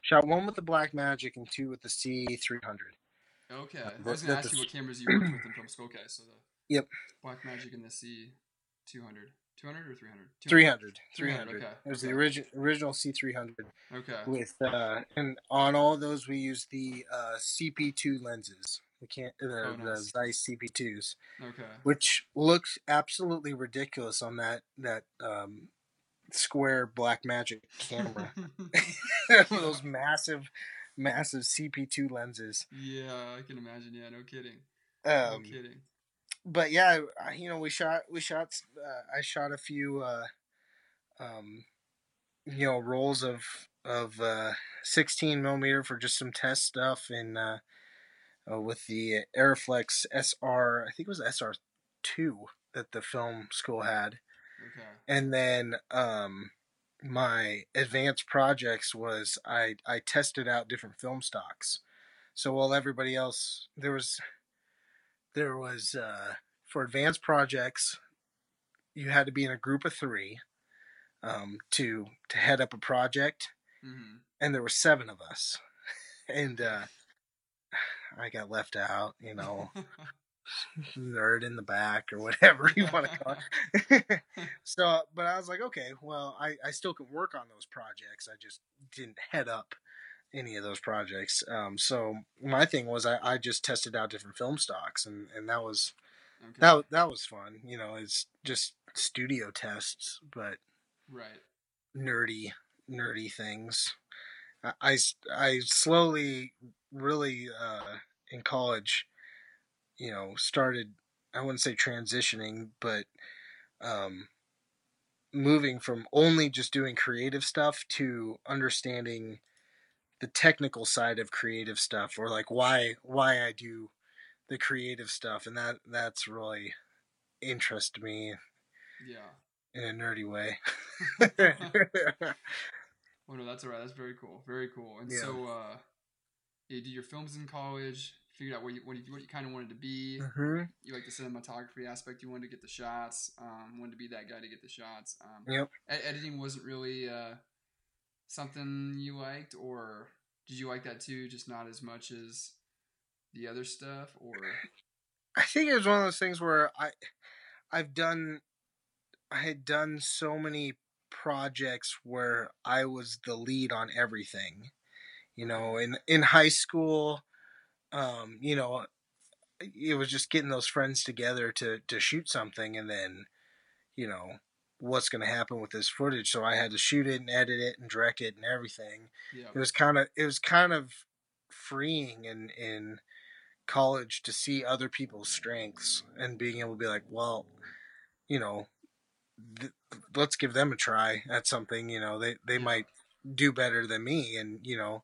shot one with the Blackmagic and two with the C three hundred. Okay, uh, I was gonna ask you what cameras you worked with in film school. Okay, so the yep Blackmagic and the C two hundred. 200 or 300? 300. 300. 300. Okay. It was okay. the original original C300. Okay. With uh, and on all those we used the uh, CP2 lenses the can the, oh, nice. the Zeiss CP2s. Okay. Which looks absolutely ridiculous on that that um, square Blackmagic camera. Those massive, massive CP2 lenses. Yeah, I can imagine. Yeah, no kidding. Um, no kidding. But yeah, you know, we shot, we shot, uh, I shot a few, uh, um, you know, rolls of of uh, 16 millimeter for just some test stuff and uh, uh, with the Arriflex SR, I think it was SR2 that the film school had. Okay. And then um, my advanced projects was I, I tested out different film stocks. So while everybody else, there was, there was, uh, for advanced projects, you had to be in a group of three um, to to head up a project, mm-hmm. and there were seven of us, and uh, I got left out, you know, nerd in the back or whatever you want to call it. so, but I was like, okay, well, I, I still can work on those projects. I just didn't head up any of those projects. Um, so my thing was I, I just tested out different film stocks and, and that was, okay. that, that was fun. You know, it's just studio tests, but right. nerdy, nerdy things. I, I slowly really uh, in college, you know, started I wouldn't say transitioning, but um, moving from only just doing creative stuff to understanding the technical side of creative stuff or like why why I do the creative stuff and that that's really interested me yeah. in a nerdy way Oh no, that's alright. That's very cool. Very cool. And yeah. so, uh, you did your films in college. Figured out what you what you, what you kind of wanted to be. Mm-hmm. You like the cinematography aspect. You wanted to get the shots. Um, wanted to be that guy to get the shots. Um, yep. Ed- editing wasn't really uh, something you liked, or did you like that too? Just not as much as the other stuff, or I think it was one of those things where I I've done I had done so many projects where I was the lead on everything. You know, in in high school, um, you know, it was just getting those friends together to to shoot something, and then, you know, what's going to happen with this footage. So I had to shoot it and edit it and direct it and everything. Yeah. It was kind of it was kind of freeing in in college to see other people's strengths and being able to be like, well, you know, th- let's give them a try at something. You know, they they might do better than me, and you know,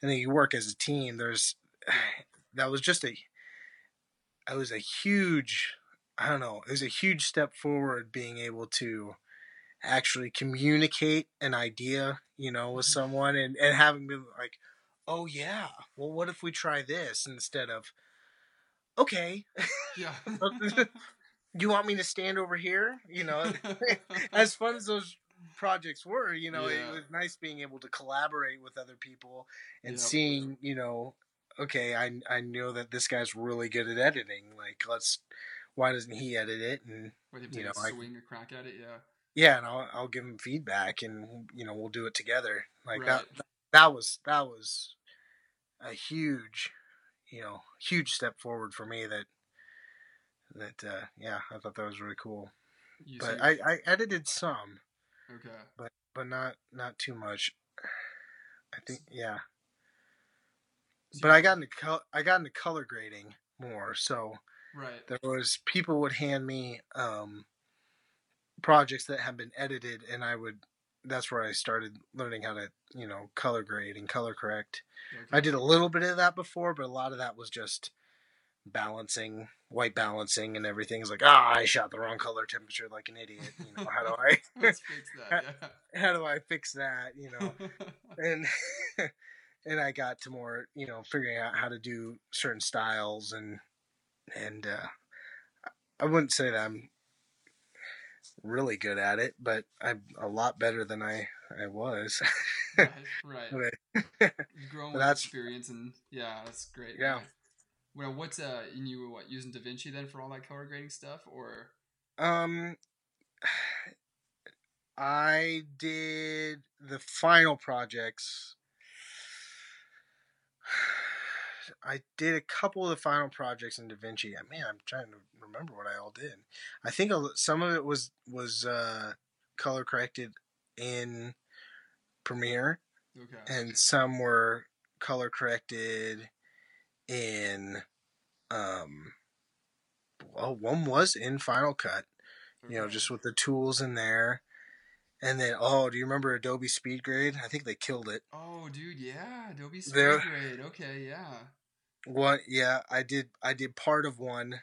and then you work as a team. There's that was just a it was a huge I don't know it was a huge step forward being able to actually communicate an idea you know with mm-hmm. someone and and having been like oh yeah well what if we try this instead of okay yeah you want me to stand over here? You know, as fun as those projects were, you know, yeah. it was nice being able to collaborate with other people and yep. seeing, you know, okay, I I know that this guy's really good at editing. Like, let's why doesn't he edit it? And you know, I swing a crack at it, yeah. Yeah, and I'll I'll give him feedback, and you know, we'll do it together. Like right. that. that was that was a huge, you know, huge step forward for me. That that uh, yeah, I thought that was really cool. You But I, I edited some, okay. but but not not too much. I think yeah. So But I got into col- I got into color grading more, so right. there was people would hand me um, projects that had been edited, and I would. That's where I started learning how to you know color grade and color correct. Okay. I did a little bit of that before, but a lot of that was just balancing, white balancing, and everything. It's like, ah, I shot the wrong color temperature like an idiot. You know, how do I, fix that. how do I fix that? You know, and and I got to more, you know, figuring out how to do certain styles and and uh, I wouldn't say that I'm really good at it, but I'm a lot better than I I was. right. Right. But- You've grown with that's- experience, and yeah, that's great. Yeah. Well, what's uh, you were what using DaVinci then for all that color grading stuff, or Um, I did the final projects. I did a couple of the final projects in DaVinci. Man, I'm trying to remember what I all did. I think some of it was was uh, color corrected in Premiere, okay? and some were color corrected in. Um, well, one was in Final Cut you know, just with the tools in there. And then, oh, do you remember Adobe SpeedGrade? I think they killed it. Oh, dude, yeah, Adobe SpeedGrade. Okay, yeah. What? Yeah, I did. I did part of one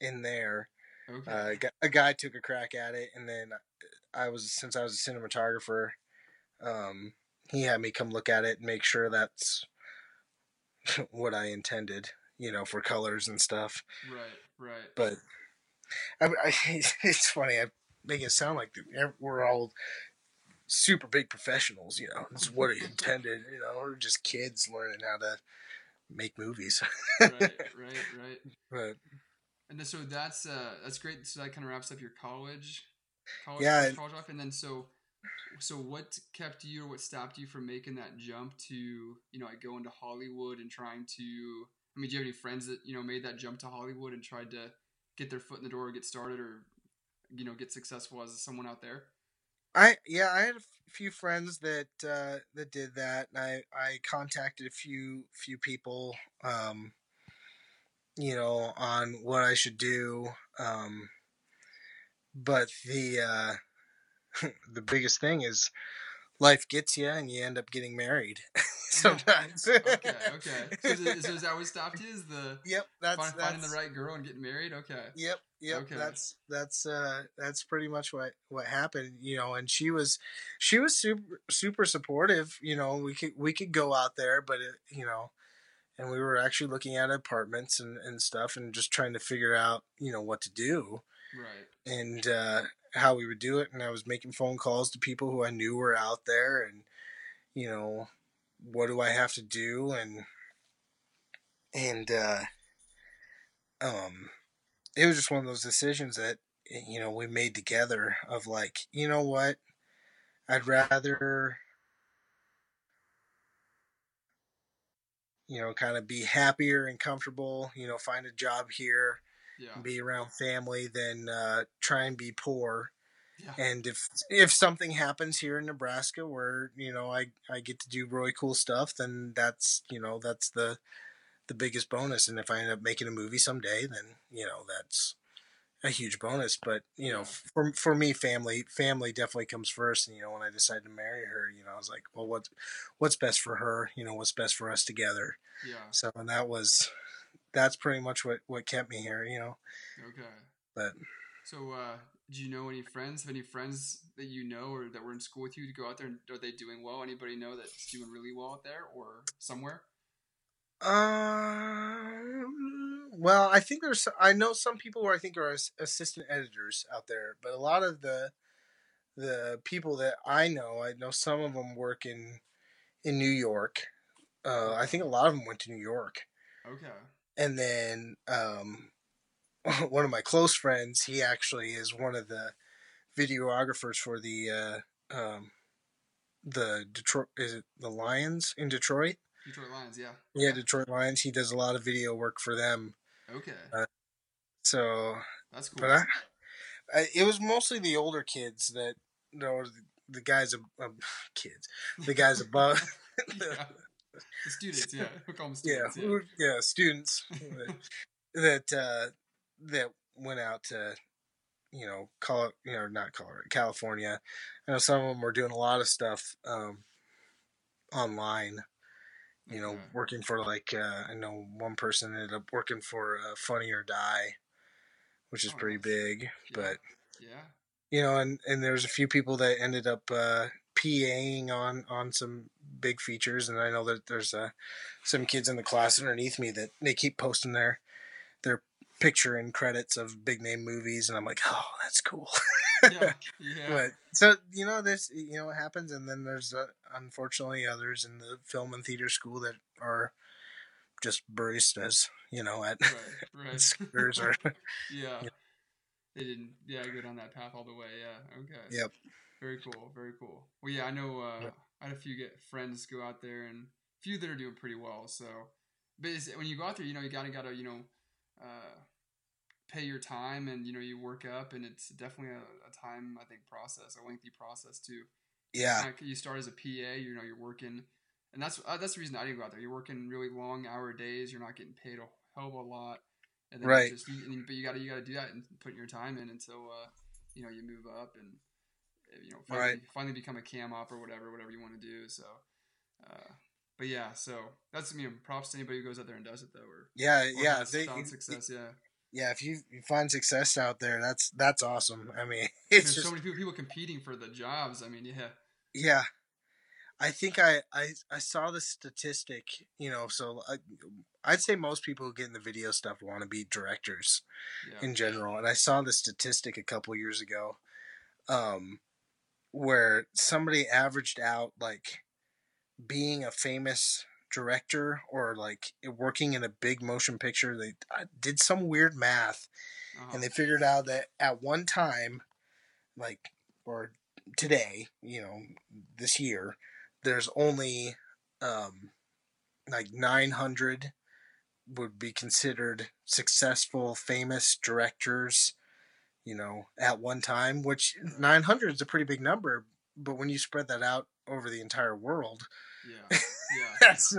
in there. Okay. Uh, a a guy took a crack at it, and then I was since I was a cinematographer, um, he had me come look at it and make sure that's what I intended, you know, for colors and stuff. right, right. But I, I, it's funny. I make it sound like we're all super big professionals. You know, It's what I intended. You know, we're just kids learning how to make movies. right, right, right. but And so that's uh that's great. So that kind of wraps up your college, college, Yeah, college, life. And then so, so what kept you or what stopped you from making that jump to you know like going to Hollywood and trying to? I mean, do you have any friends that you know made that jump to Hollywood and tried to get their foot in the door, or get started, or you know get successful as someone out there? I yeah, I had a few friends that uh, that did that. And I I contacted a few few people, um, you know, on what I should do. Um, but the uh, the biggest thing is life gets you, and you end up getting married sometimes. okay, okay. So is, it, so is that what stopped you? Is the Yep, that's, find, that's finding the right girl and getting married? Okay. Yep, yep. Okay. That's that's uh that's pretty much what what happened, you know. And she was she was super super supportive. You know, we could we could go out there, but it, you know, and we were actually looking at apartments and and stuff, and just trying to figure out you know what to do Right. and uh, how we would do it. And I was making phone calls to people who I knew were out there, and you know, what do I have to do, and and uh, um, it was just one of those decisions that you know we made together of like, you know what, I'd rather. You know, kind of be happier and comfortable. You know, find a job here, Yeah. be around family than uh, try and be poor. Yeah. And if if something happens here in Nebraska where you know I I get to do really cool stuff, then that's you know that's the the biggest bonus. And if I end up making a movie someday, then you know that's a huge bonus. But you know, for for me, family family definitely comes first. And you know, when I decided to marry her, you know, I was like, well, what's what's best for her? You know, what's best for us together. Yeah. So and that was that's pretty much what what kept me here. You know, Okay. but So, uh, do you know any friends? Have any friends that you know or that were in school with you to go out there? And are they doing well? Anybody know that's doing really well out there or somewhere? Um, well, I think there's. I know some people who I think are assistant editors out there, but a lot of the the people that I know, I know some of them work in in New York. Uh, I think a lot of them went to New York, Okay. And then um, one of my close friends, he actually is one of the videographers for the uh, um, the Detroit is it the Lions in Detroit? Detroit Lions, yeah. Yeah, Detroit Lions. He does a lot of video work for them. Okay. Uh, So, That's cool. but I, I, it was mostly the older kids that, you know, the, the guys, ab- kids, the guys above. The students, yeah. We'll call them yeah, students. Yeah. who- yeah, students that that uh, that went out to, you know, call you know, not Colorado, California. I know some of them were doing a lot of stuff um, online. You know, Okay. working for like uh, I know one person ended up working for uh, Funny or Die, which is Oh, pretty nice. big. Yeah. But Yeah. you know, and and there's a few people that ended up uh, PAing on on some big features, and I know that there's uh, some kids in the class underneath me that they keep posting their their picture and credits of big name movies, and I'm like, oh, that's cool. Yeah. Yeah. But so you know, this you know it happens, and then there's uh, unfortunately others in the film and theater school that are just baristas, you know, at Right. Right. or yeah. Yeah. They didn't yeah, go down that path all the way, yeah. Okay. Yep. Very cool, very cool. Well yeah, I know uh Yep. I had a few get friends go out there and a few that are doing pretty well, so but when you go out there, you know, you gotta gotta, you know, uh pay your time and you know you work up and it's definitely a, a time I think process, a lengthy process too. yeah, Like, you start as a PA, you know, you're working, and that's uh, that's the reason I didn't go out there. You're working really long hour days. You're not getting paid a hell of a lot, and then you Right. Just, and but you got to you got to do that and put your time in until uh, you know you move up and you know finally, Right. finally become a cam op or whatever whatever you want to do. So, uh, but yeah, so that's know props to anybody who goes out there and does it though, or, yeah, or yeah. They, success. Yeah, yeah, if you, you find success out there, that's that's awesome. I mean, it's just so many people people competing for the jobs. I mean, yeah, yeah. I think I, I I saw the statistic, you know, so I, I'd say most people who get in the video stuff want to be directors yeah, in general. And I saw the statistic a couple years ago, um, where somebody averaged out like being a famous director or like working in a big motion picture. They did some weird math uh-huh. and they figured out that at one time, like or today, you know, this year, there's only um, like 900 would be considered successful, famous directors, you know, at one time, which 900 is a pretty big number. But when you spread that out over the entire world, yeah, yeah, that's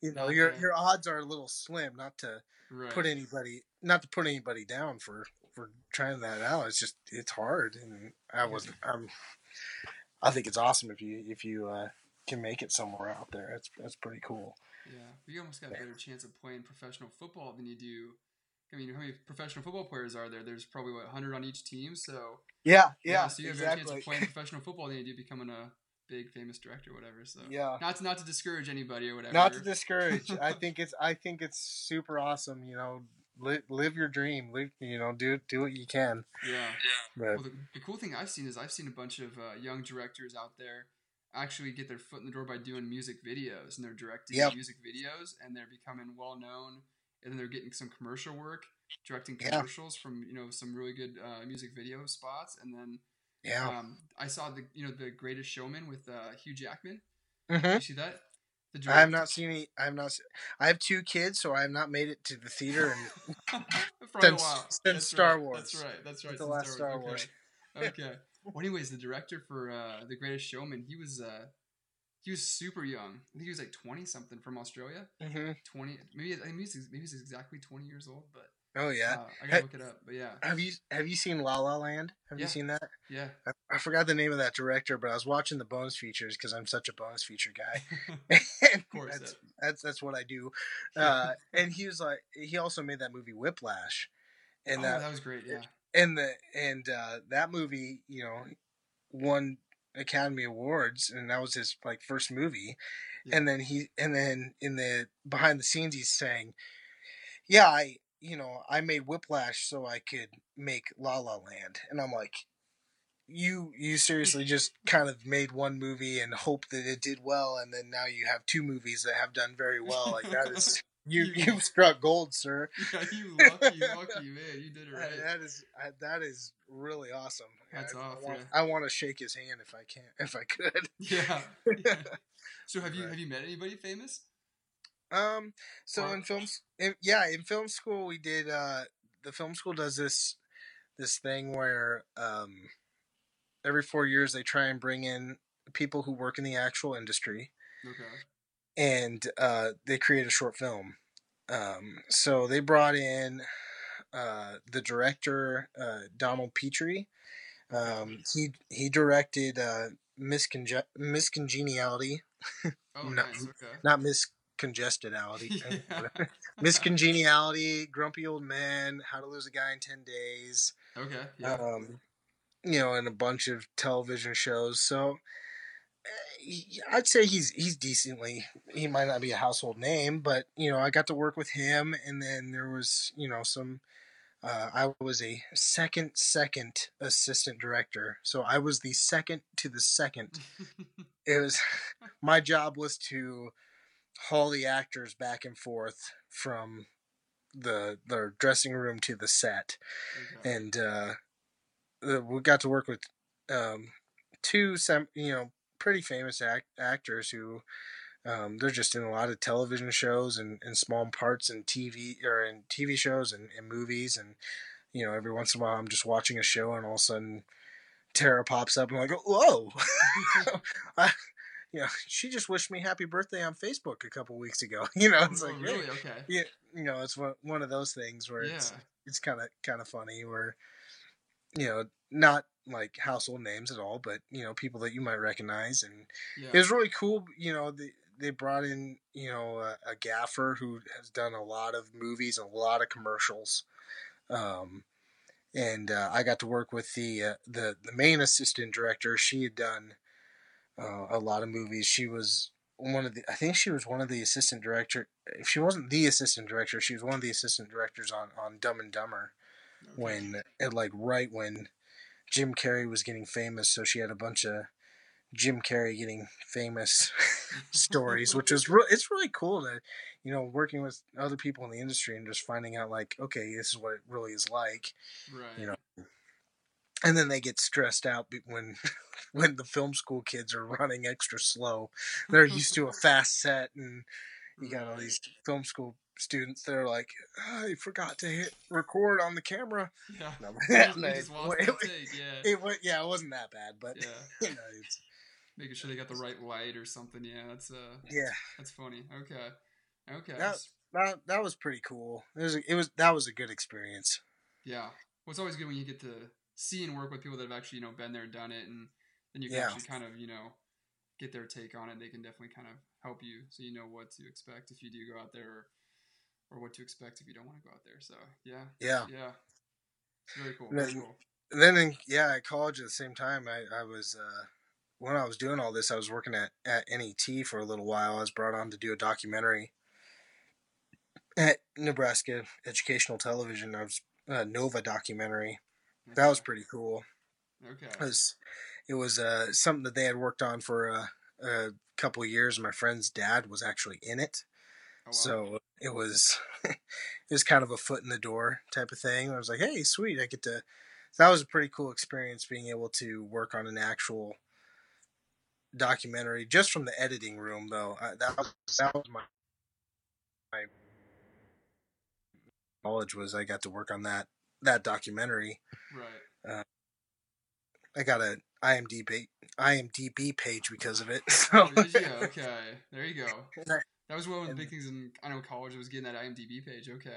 you know your Okay. your odds are a little slim. Not to right. put anybody not to put anybody down for for trying that out it's just it's hard and i was um I'm. I think it's awesome if you if you uh can make it somewhere out there that's that's pretty cool Yeah, you almost got a better chance of playing professional football than you do. I mean, how many professional football players are there? There's probably what 100 on each team. So yeah yeah, so you have a better chance of playing professional football than you do becoming a big famous director, or whatever. So yeah not to, not to discourage anybody or whatever. not to discourage i think it's i think it's super awesome you know live, live your dream live you know do do what you can yeah. but Well, the, the cool thing I've seen is I've seen a bunch of uh, young directors out there actually get their foot in the door by doing music videos, and they're directing Yep. music videos, and they're becoming well known, and then they're getting some commercial work, directing Yeah. commercials from you know some really good uh, music video spots, and then yeah um, I saw the you know the Greatest Showman with uh, Hugh Jackman. hmm You see that? The i have not seen any i have not i have two kids so i have not made it to the theater and Since- a while. since That's Star right. Wars. That's right. That's right. the since last Star Wars. Okay. okay. Well, anyways, the director for uh, the Greatest Showman, he was uh, he was super young. I think he was like twenty something from Australia. hmm Twenty, maybe maybe he's, maybe he's exactly twenty years old. But oh yeah uh, I gotta look it up. But yeah, Have you have you seen La La Land? Have Yeah. you seen that? yeah. I, I forgot the name of that director, but I was watching the bonus features because I'm such a bonus feature guy. of course. that's, that's that's what I do. Uh, and he was like, he also made that movie Whiplash, and oh, that that was great. Yeah. and the and uh, that movie, you know, won Academy Awards, and that was his like first movie. Yeah. And then he and then in the behind the scenes, he's saying, "Yeah, I." You know, I made Whiplash so I could make La La Land, and I'm like, you you seriously just kind of made one movie and hope that it did well, and then now you have two movies that have done very well. Like that is you You- you struck gold, sir. Yeah, you lucky, lucky man. You did it That- right. That is that is really awesome. That's I, off, I want, yeah. I want to shake his hand if I can, if I could. Yeah. yeah. So have you Right. have you met anybody famous? Um. So Or- in films, in, yeah, in film school we did. Uh, the film school does this this thing where um, every four years they try and bring in people who work in the actual industry, Okay. And uh, they create a short film. Um, so they brought in uh, the director uh, Donald Petrie. Um, he he directed uh, Misconge- Miss Congeniality, Oh, No. nice. Okay. not Miscongestedality. yeah. Miss Congeniality, Grumpy Old Man, How to Lose a Guy in Ten Days, Okay. Yeah. um, you know, and a bunch of television shows. So I'd say he's he's decently. He might not be a household name, but you know, I got to work with him, and then there was you know some. Uh, I was a second second assistant director, so I was the second to the second. It was my job was to haul the actors back and forth from the the dressing room to the set okay. and uh, uh, we got to work with um, two sem- you know pretty famous act- actors who um, they're just in a lot of television shows and, and small parts in TV or in TV shows and, and movies and you know every once in a while I'm just watching a show and all of a sudden Tara pops up and I'm like whoa I, you know she just wished me happy birthday on Facebook a couple weeks ago you know it's oh, like hey, really? Okay. yeah, you know, it's one one of those things where it's it's kind of kind of funny where you know not like household names at all, but you know people that you might recognize, and Yeah. it was really cool. You know, they they brought in you know a, a gaffer who has done a lot of movies and a lot of commercials. Um, and uh, I got to work with the uh, the the main assistant director. She had done uh, a lot of movies. She was one of the I think she was one of the assistant director. If she wasn't the assistant director, she was one of the assistant directors on on Dumb and Dumber Okay. when it like right when Jim Carrey was getting famous. So she had a bunch of Jim Carrey getting famous stories, which is re- it's really cool to you know working with other people in the industry and just finding out like okay this is what it really is like right. you know and then they get stressed out when when the film school kids are running extra slow they're used to a fast set and you got all these film school students that are like "Ah, i forgot to hit record on the camera Yeah. no, You just, you no, it. Yeah. it wa- yeah it wasn't that bad but yeah. you know it's, Making sure they got the right light or something. Yeah. That's uh. yeah That's funny. Okay. Okay. That- that, that was pretty cool it was, it was that was a good experience Yeah. Well, it's always good when you get to see and work with people that have actually, you know, been there, and done it, and then you can Yeah. actually kind of, you know, get their take on it. They can definitely kind of help you, so you know what to expect if you do go out there, or, or what to expect if you don't want to go out there. So yeah, yeah yeah, it's very cool. Very cool. And then in, yeah at college at the same time i, I was uh, when i was doing all this i was working at, at net for a little while i was brought on to do a documentary at nebraska educational television i was a nova documentary that was pretty cool okay. it was it was uh, something that they had worked on for uh, a couple of years my friend's dad was actually in it wow. so it was it was kind of a foot in the door type of thing. I was like, hey, sweet, I get to. That was a pretty cool experience being able to work on an actual documentary just from the editing room, though. I, that was that was my my knowledge was I got to work on that that documentary. right. uh, I got a IMDb IMDb page because of it. So you? Okay. There you go. That was one of the and- big things in I know college was getting that IMDb page. Okay.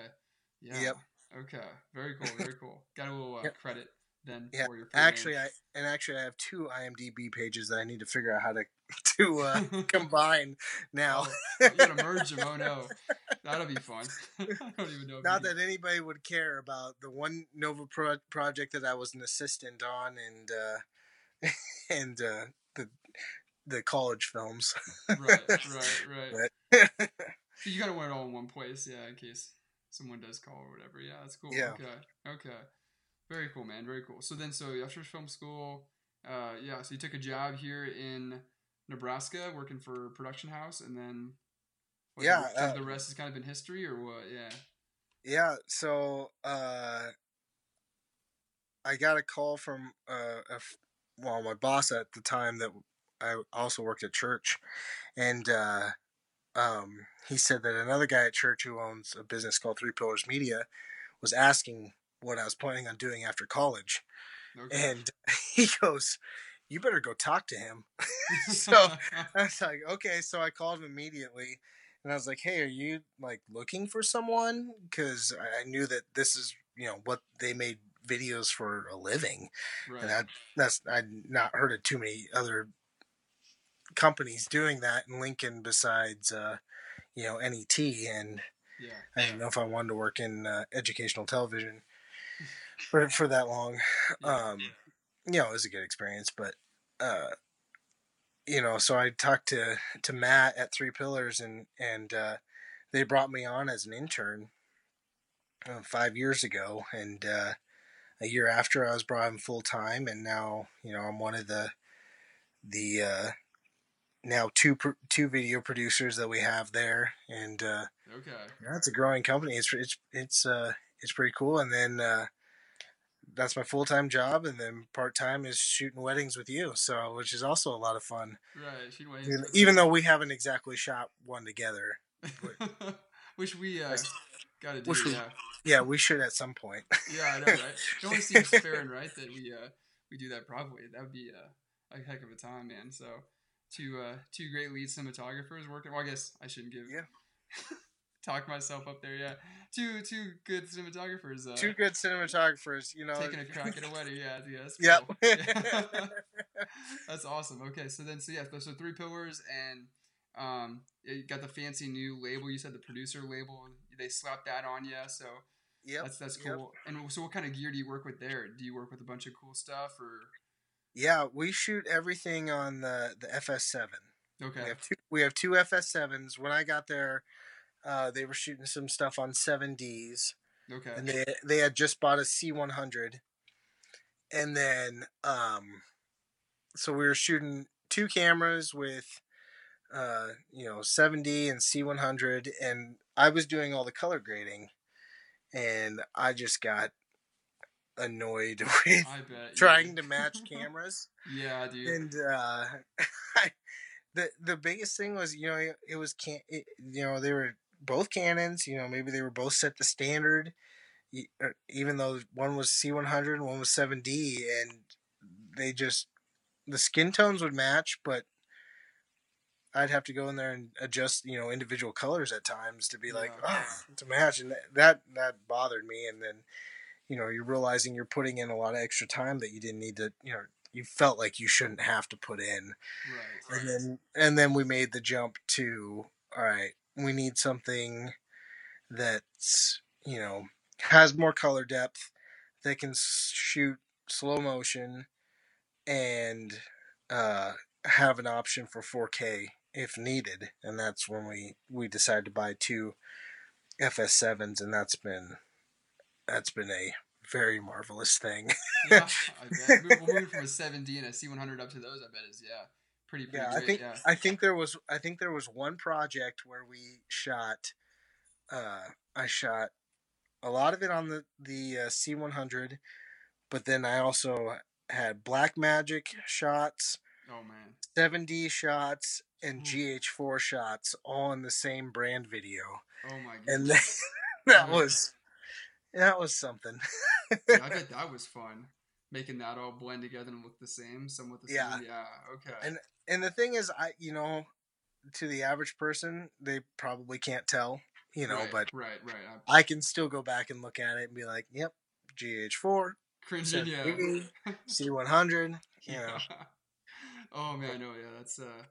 Yeah. Yep. Okay. Very cool. Very cool. Got a little uh, Yep. credit then Yeah, for your program. Actually, I and actually I have two IMDb pages that I need to figure out how to to uh, combine now. Oh, you gotta merge them. Oh no, that'll be fun. I don't even know. Not that anybody would care about the one Nova pro- project that I was an assistant on, and uh, and uh, the the college films. Right, right, right. But- So you gotta wear it all in one place, yeah, in case someone does call or whatever. Yeah, that's cool. Yeah. Okay, okay, very cool, man. Very cool. So then, so after film school, uh, yeah, so you took a job here in Nebraska, working for a production house, and then Or Yeah, the, uh, the rest has kind of been history, or what? Yeah. Yeah, so uh, I got a call from uh, a f- well, my boss at the time that I also worked at church, and uh, um, he said that another guy at church who owns a business called Three Pillars Media was asking what I was planning on doing after college, Okay. and he goes, "You better go talk to him." so I was like, okay. So I called him immediately, and I was like, hey, are you like looking for someone? Because I I knew that this is you know what they made videos for a living, right. and that that's I'd not heard of too many other companies doing that in Lincoln besides uh, you know NET, and yeah. I didn't know if I wanted to work in uh, educational television for for that long. Um, you know, it was a good experience, but uh, you know, so I talked to to Matt at Three Pillars, and and uh, they brought me on as an intern uh, five years ago, and uh, a year after I was brought in full time, and now you know I'm one of the the uh, now two two video producers that we have there, and uh, Okay. yeah, it's a growing company. It's it's it's uh it's pretty cool. And then uh, that's my full time job, and then part time is shooting weddings with you. So which is also a lot of fun. Right. She waits. Even, even though we haven't exactly shot one together. which we uh, got to do. We- yeah. Yeah, we should at some point. Yeah, I know, right? It only seems fair and right that we uh we do that probably. That would be uh, a heck of a time, man. So two uh two great lead cinematographers working. Well, I guess I shouldn't give Yeah. talk myself up there. Yeah, two two good cinematographers. Uh, Two good cinematographers, you know. taking a crack at a wedding. Yeah, yeah, that's Yep. cool. Yeah. that's awesome. Okay, so then so yeah, so three pillars and um you got the fancy new label. You said the producer label. They slapped that on you. So Yeah, that's that's yep. cool. And so, what kind of gear do you work with there? Do you work with a bunch of cool stuff, or Yeah, we shoot everything on the the FS7. okay, We have two. We have two FS7s. When I got there, uh, they were shooting some stuff on 7Ds. okay, and they they had just bought a C100, and then um, so we were shooting two cameras with, uh, you know, 7D and C100, and I was doing all the color grading, and I just got annoyed with bet trying to match cameras, Yeah, dude. and uh, I, the the biggest thing was you know it, it was can it, you know they were both Canons, you know maybe they were both set to standard er, even though one was C100 and one was 7D, and they just the skin tones would match, but I'd have to go in there and adjust, you know, individual colors at times to be like, Yeah. oh, to match, and that, that that bothered me. And then, you know, you're realizing you're putting in a lot of extra time that you didn't need to, you know, you felt like you shouldn't have to put in right. and then and then we made the jump to all right we need something that's you know has more color depth that can shoot slow motion and uh, have an option for 4k if needed and that's when we we decided to buy two fs7s and that's been that's been a very marvelous thing yeah, I bet. Moving from a 7D and a C100 up to those, I bet is yeah, pretty pretty yeah, great. I think yeah. I think there was I think there was one project where we shot uh I shot a lot of it on the the uh, C100 but then I also had Blackmagic shots, Oh man. 7D shots and Hmm. GH4 shots all in the same brand video. Oh my god. And that, that Yeah. was that was something. Yeah, I bet that was fun. Making that all blend together and look the same, somewhat the Yeah. same. Yeah. Okay. And- and the thing is I you know to the average person they probably can't tell, you know, right, but right, right. I, I can still go back and look at it and be like, "Yep, GH4, cringing. Yeah. 7D, C100." You know, oh man, no, yeah, that's uh.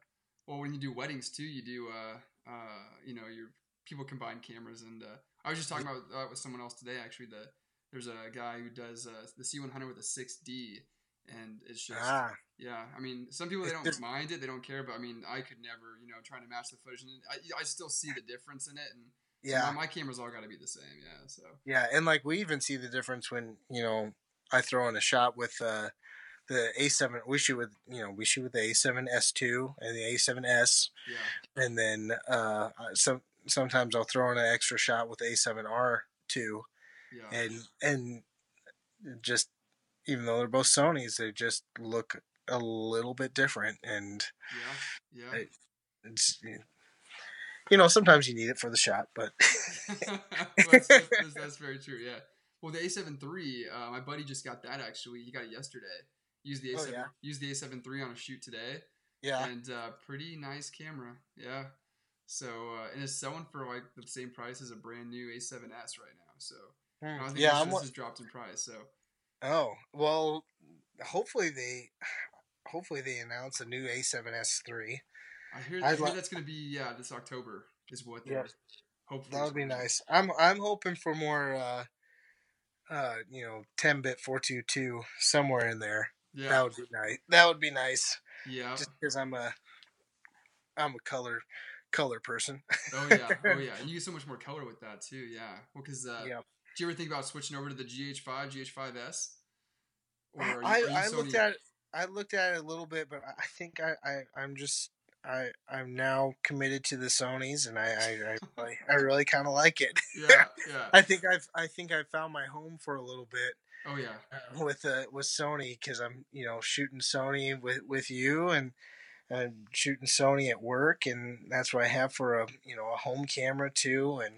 Well, when you do weddings too, you do uh uh you know your people combine cameras and uh, I was just talking about that with someone else today actually. The there's a guy who does uh, the C100 with a 6D, and it's just ah, yeah. I mean, some people they don't mind it, they don't care, but I mean, I could never you know trying to match the footage, and I I still see the difference in it, and so yeah, my, my cameras all got to be the same, yeah. So yeah, and like we even see the difference when you know I throw in a shot with uh, the A7. We shoot with you know we shoot with the A7S2 and the A7S, yeah, and then uh, some sometimes I'll throw in an extra shot with A7R too, Yeah. and and just even though they're both Sony's, they just look a little bit different, and yeah. Yeah. It's you know sometimes you need it for the shot, but Well, that's, that's, that's very true. Yeah. Well, the A7 III, uh, my buddy just got that actually. He got it yesterday. Used the Oh, A7 yeah? used the A7 III on a shoot today, yeah, and uh, pretty nice camera. Yeah. So uh, and it's selling for like the same price as a brand new A7S right now. So I think yeah. this, I'm, this dropped in price. So oh well, hopefully they hopefully they announce a new A7S three. I hear, I hear li- that's gonna be yeah this October is what Yeah. hopefully. That would be nice. I'm I'm hoping for more. uh uh, you know, 10 bit 422 somewhere in there. Yeah. That would be nice. That would be nice. yeah. just because I'm a I'm a color color person. Oh yeah, oh yeah, and you get so much more color with that too. Yeah, well, because uh, yeah, do you ever think about switching over to the GH5, GH5s? Or you- I, I looked at it, I looked at it a little bit, but I I think I, I I'm just I I'm now committed to the Sony's, and I I I really, I really kind of like it. Yeah, yeah. I think I've I think I found my home for a little bit Oh yeah, uh, with uh, with Sony because I'm you know shooting Sony with with you and. And shooting Sony at work, and that's what I have for a you know a home camera too, and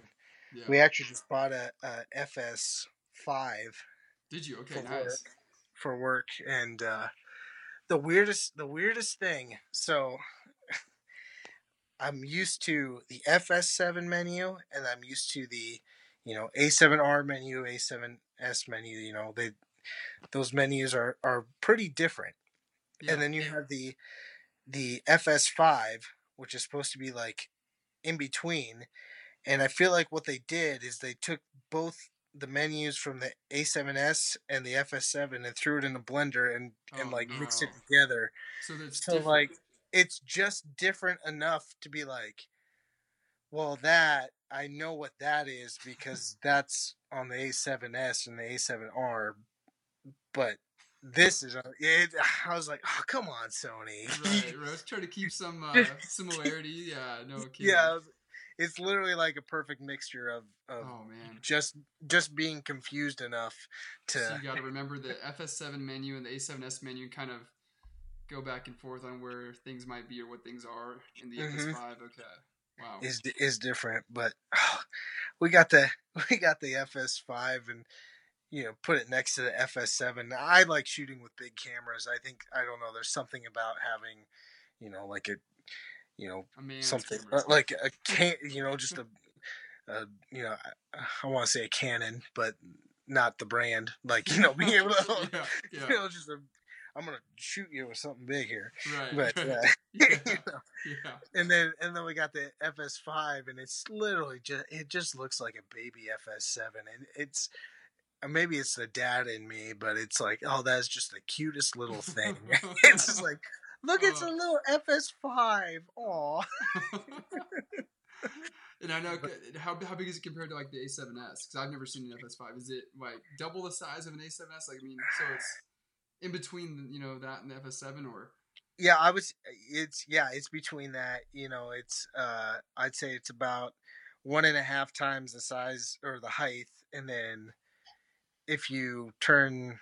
yeah. We actually just bought a, a FS five Did you? Okay, for nice. work for work, and uh, the weirdest the weirdest thing. So I'm used to the FS seven menu, and I'm used to the you know A7R menu, A7S menu. You know they those menus are are pretty different. Yeah. And then you have the the FS five, which is supposed to be like in between. And I feel like what they did is they took both the menus from the A7S and the FS7 and threw it in a blender and, and Oh, like mixed it together. so that's So different. like it's just different enough to be like, well, that I know what that is because that's on the A7S and the A7R, but this is it. I was like, oh come on, Sony. right, right. Let's try to keep some uh, similarity. Yeah, no kidding. yeah, it's literally like a perfect mixture of, of Oh man. just just being confused enough to So you got to remember the FS7 menu and the A7S menu, kind of go back and forth on where things might be or what things are in the Mhm. FS5. Okay. Wow. is is different. But we got the we got the FS5 and you know put it next to the FS7. I like shooting with big cameras. I think I don't know. There's something about having you know like a you know A something camera. uh, like a can you know just a, a you know I, I want to say a Canon, but not the brand. Like you know being able to yeah, yeah, you know just a I'm gonna shoot you with something big here, right. but uh, yeah, you know, yeah. and then and then we got the FS5, and it's literally just it just looks like a baby FS7, and it's maybe it's the dad in me, but it's like oh that's just the cutest little thing. it's just like look, it's a Uh. little FS5. Aw. and I know how how big is it compared to like the A7S? Because I've never seen an FS5. Is it like double the size of an A7S? Like I mean, so it's in between you know that and the FS7, or Yeah, I was. It's yeah, it's between that. You know, it's uh, I'd say it's about one and a half times the size or the height, and then if you turn,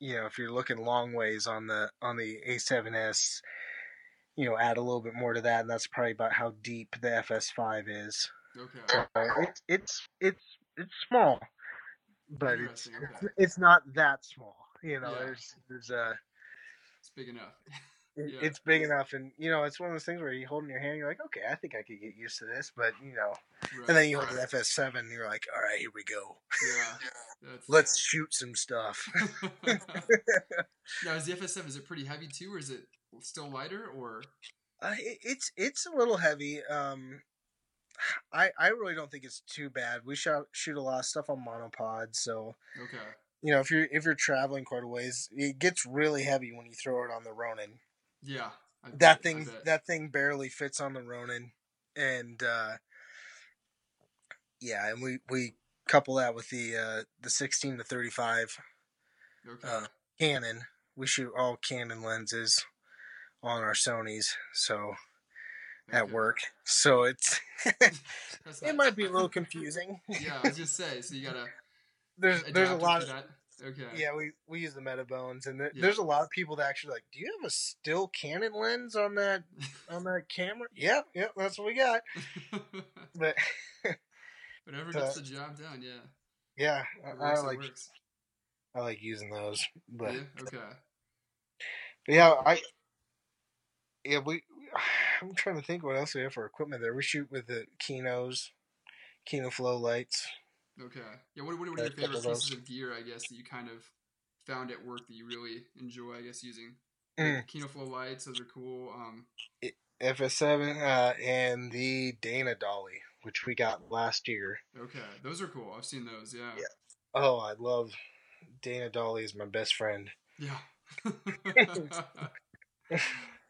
you know, if you're looking long ways on the on the A7S, you know, add a little bit more to that, and that's probably about how deep the FS5 is. okay, Uh, it's it's it's it's small, but it's Interesting, it's, okay. it's not that small. You know, Yeah. there's there's a it's big enough. Yeah. it's big enough and you know it's one of those things where you hold in your hand you're like okay i think i could get used to this but you know Right. and then you hold the fs7 and you're like all right here we go yeah, let's shoot some stuff now is the FS7 is it pretty heavy too, or is it still lighter? Or uh, it, it's it's a little heavy um i i really don't think it's too bad we shot shoot a lot of stuff on monopod so okay, you know if you're if you're traveling quite a ways it gets really heavy when you throw it on the ronin yeah, I that I thing that thing barely fits on the Ronin, and uh, yeah, and we we couple that with the uh, the sixteen to thirty five okay, uh, Canon. We shoot all Canon lenses on our Sony's, so at Okay. work, so it's it might be a little confusing. yeah, I was just say. So you gotta there's there's a lot of that. Okay. yeah we we use the Metabones, and there, Yeah. there's a lot of people that actually like. Do you have a still Canon lens on that on that camera? Yeah, yeah, that's what we got. But Whatever Uh, gets the job done. Yeah. yeah, I, I like. I like using those. But yeah. Okay. But yeah, I yeah we. I'm trying to think what else we have for equipment there. We shoot with the Kinos, Kino Flow lights. Okay. Yeah. What, what, what are your favorite pieces of gear? I guess that you kind of found at work that you really enjoy. I guess using Mm. like Kino Flow lights. Those are cool. Um. FS7 uh, and the Dana Dolly, which we got last year. Okay. Those are cool. I've seen those. Yeah. Yeah. Oh, I love Dana Dolly is my best friend. Yeah.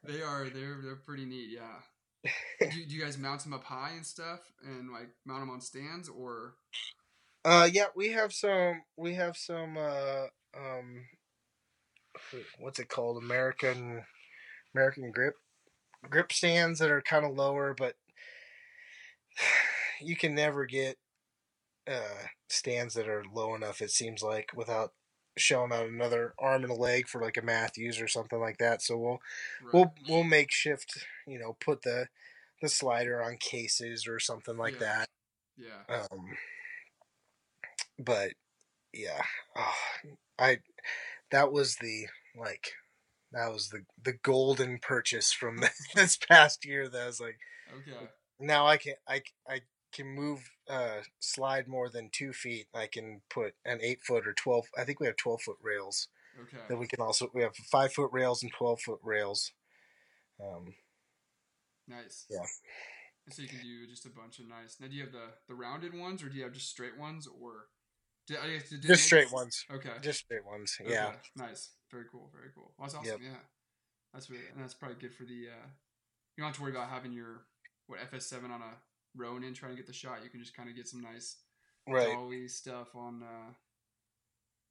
they are. They're they're pretty neat. Yeah. Do, do you guys mount them up high and stuff, and like mount them on stands, or Uh, yeah, we have some. We have some. Uh, um, what's it called? American American grip grip stands that are kind of lower, but you can never get uh stands that are low enough. It seems like without showing out another arm and a leg for like a Matthews or something like that. So we'll right. we'll we'll make shift. You know, put the the slider on cases or something like Yeah. that. yeah. Um, but yeah, oh, I that was the like that was the the golden purchase from this past year. That I was like, Okay. now I can I I can move uh slide more than two feet. I can put an eight foot or twelve. I think we have twelve foot rails Okay. that we can also we have five foot rails and twelve foot rails. Um, Nice. Yeah. So you can do just a bunch of nice. Now, do you have the the rounded ones, or do you have just straight ones, or I guess, do they just straight ones. Okay. Just straight ones. Okay, Yeah. Nice. Very cool. Very cool. Well, that's Yep. awesome. Yeah. That's really, and that's probably good for the. uh You don't have to worry about having your what FS7 on a Ronin trying to get the shot. You can just kind of get some nice Right. dolly stuff on uh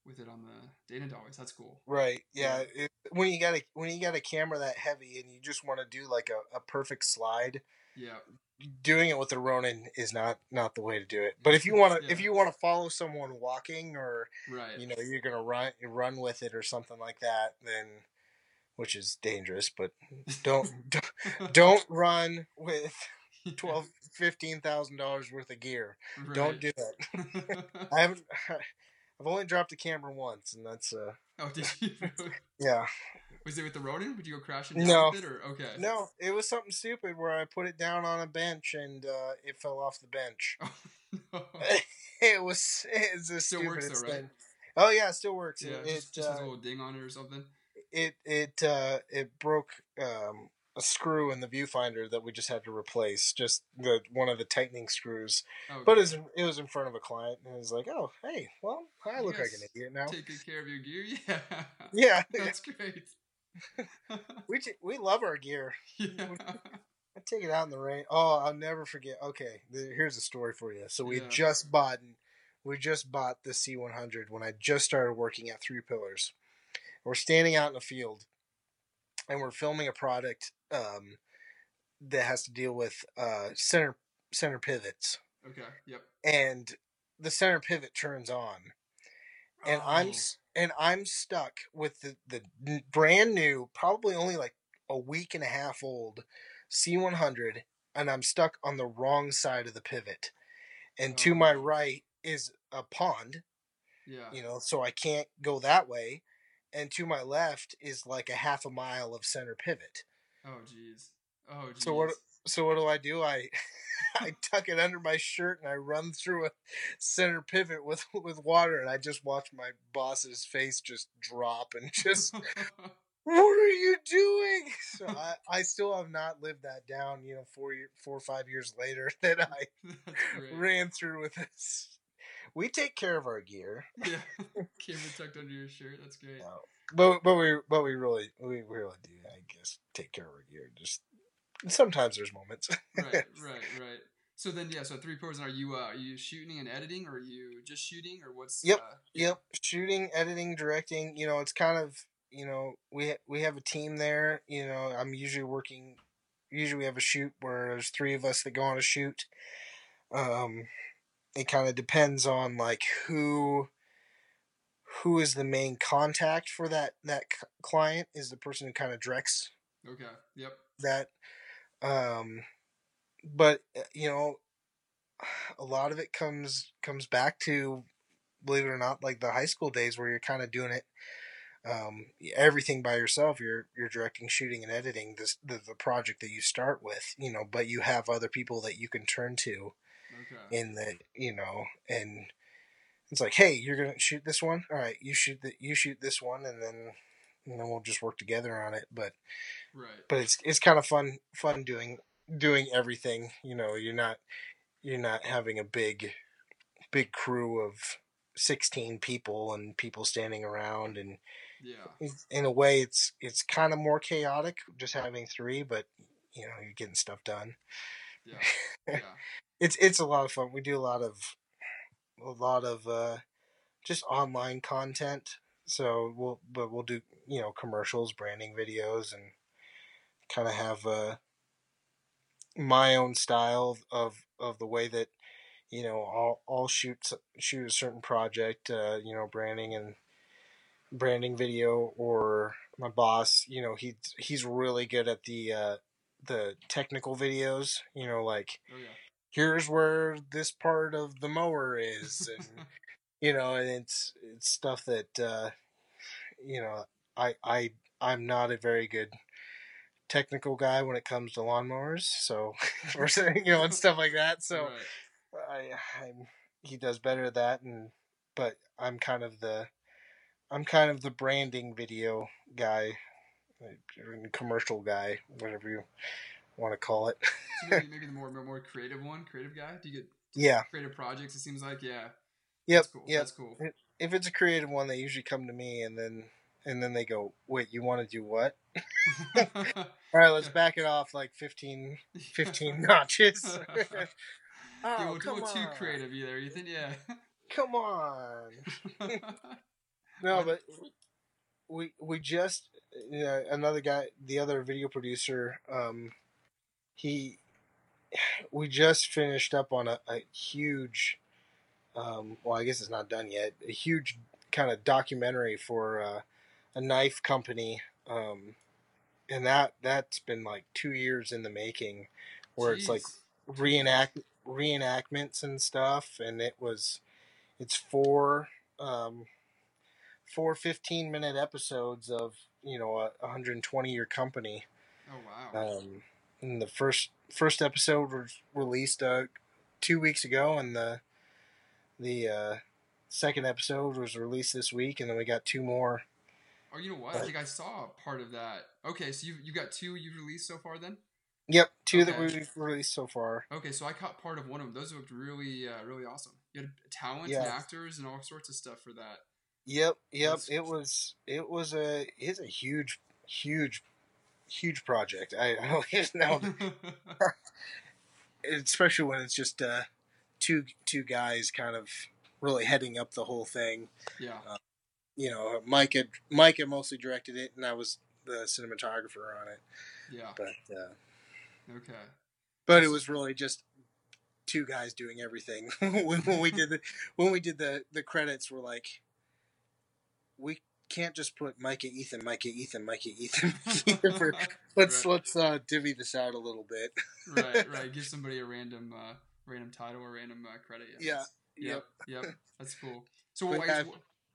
with it on the Dana dollies. That's cool. Right. Yeah. It, when you got a when you got a camera that heavy and you just want to do like a, a perfect slide, Yeah. doing it with the Ronin is not not the way to do it. But if you want to if you want to follow someone walking or Right. you know you're gonna run run with it or something like that, then which is dangerous. But don't don't, don't run with twelve fifteen thousand dollars worth of gear. Don't do that. I haven't. I've only dropped a camera once, and that's uh oh, did you? yeah. Was it with the Ronin? Would you go crashing down No. with it, or okay? No, it was something stupid where I put it down on a bench and uh, it fell off the bench. Oh, no. it was it's the Still works though, right? thing. Oh yeah, it still works. Yeah, it just, just has a uh, little ding on it or something. it it uh, it broke um, a screw in the viewfinder that we just had to replace. Just the one of the tightening screws. Oh, But it was, in, it was in front of a client, and it was like, oh hey, well I You look like an idiot now. Take good care of your gear. Yeah. Yeah, That's great. we t- we love our gear. yeah. I take it out in the rain. Oh, I'll never forget. Okay, here's a story for you. So we Yeah. just bought, we just bought the C100 when I just started working at Three Pillars. We're standing out in the field, and we're filming a product um, that has to deal with uh, center center pivots, Okay. Yep. and the center pivot turns on, and I'm Oh, s- and I'm stuck with the the brand new, probably only like a week and a half old C100, and I'm stuck on the wrong side of the pivot, and to Oh. my right is a pond, yeah. you know, so I can't go that way, and to my left is like a half a mile of center pivot. Oh jeez. Oh geez. So what? So what do I do? I I tuck it under my shirt and I run through a center pivot with with water, and I just watch my boss's face just drop and just what are you doing? So I, I still have not lived that down. You know, four year, four or five years later that I ran through with this. We take care of our gear, Yeah. Camera tucked under your shirt. That's great. Yeah. but but we but we really we really do. I guess take care of our gear. Just sometimes there's moments. right, right, right. So then, yeah. So three pros. Are you uh, are you shooting and editing, or are you just shooting, or what's? Yep, Uh, Yep, shooting, editing, directing. You know, it's kind of you know we we have a team there. You know, I'm usually working usually we have a shoot where there's three of us that go on a shoot. Um, it kind of depends on like who who is the main contact for that that client is the person who kind of directs okay yep that um but uh, you know a lot of it comes comes back to believe it or not like the high school days where you're kind of doing it um, everything by yourself you're you're directing shooting and editing this the, the project that you start with you know but you have other people that you can turn to okay. in the you know and it's like hey you're gonna shoot this one all right you shoot the you shoot this one and then and then we'll just work together on it but right. but it's it's kind of fun fun doing doing everything you know you're not you're not having a big big crew of 16 people and people standing around and yeah. in a way it's it's kind of more chaotic just having three but you know you're getting stuff done. Yeah. Yeah. It's it's a lot of fun. We do a lot of a lot of uh just online content so we'll but we'll do you know commercials branding videos and kind of have uh my own style of of the way that you know I'll I'll shoot shoot a certain project uh you know branding and branding video or my boss you know he he's really good at the uh the technical videos you know like oh yeah. Here's where this part of the mower is and you know and it's it's stuff that uh you know i i i'm not a very good technical guy when it comes to lawnmowers so or you know and stuff like that so right. i i'm he does better at that and but i'm kind of the i'm kind of the branding video guy commercial guy whatever you want to call it so maybe, maybe the more more creative one creative guy do you get yeah creative projects it seems like yeah Yep. that's cool Yep. that's cool If it's a creative one, they usually come to me, and then and then they go, "Wait, you want to do what?" All right, let's back it off like 15, 15 notches. yeah, oh, we'll, come too creative either think yeah Come on. No, but we we just you know, another guy, the other video producer, um, he we just finished up on a, a huge, um, well, I guess it's not done yet. A huge kind of documentary for uh, a knife company, um, and that that's been like two years in the making, where it's like reenact reenactments and stuff, and it was it's four um, four 15 minute episodes of you know a 120 year company. oh wow Um, and the first first episode was released uh, two weeks ago, and the the uh, second episode was released this week, and then we got two more. oh you know what i think i saw part of that okay so you you got two you've released so far then Yep, two that we've released so far. Okay, so I caught part of one of them. Those looked really, uh, really awesome. You had talent and actors and all sorts of stuff for that. Yep, yep. That's- It was it was a it's a huge huge huge project. I, I don't even know, especially when it's just uh, two two guys kind of really heading up the whole thing. yeah. You know, Mike had Mike had mostly directed it, and I was the cinematographer on it. Yeah. But uh, Okay. but it was really just two guys doing everything. when, when we did the when we did the the credits, we're like, we can't just put Micah Ethan, Micah Ethan, Micah Ethan. Ethan for, let's Right. let's uh, divvy this out a little bit. Right, right. Give somebody a random, uh, random title or random uh, credit. Yeah. that's- Yep. Yep. Yep. That's cool. So, what, yeah.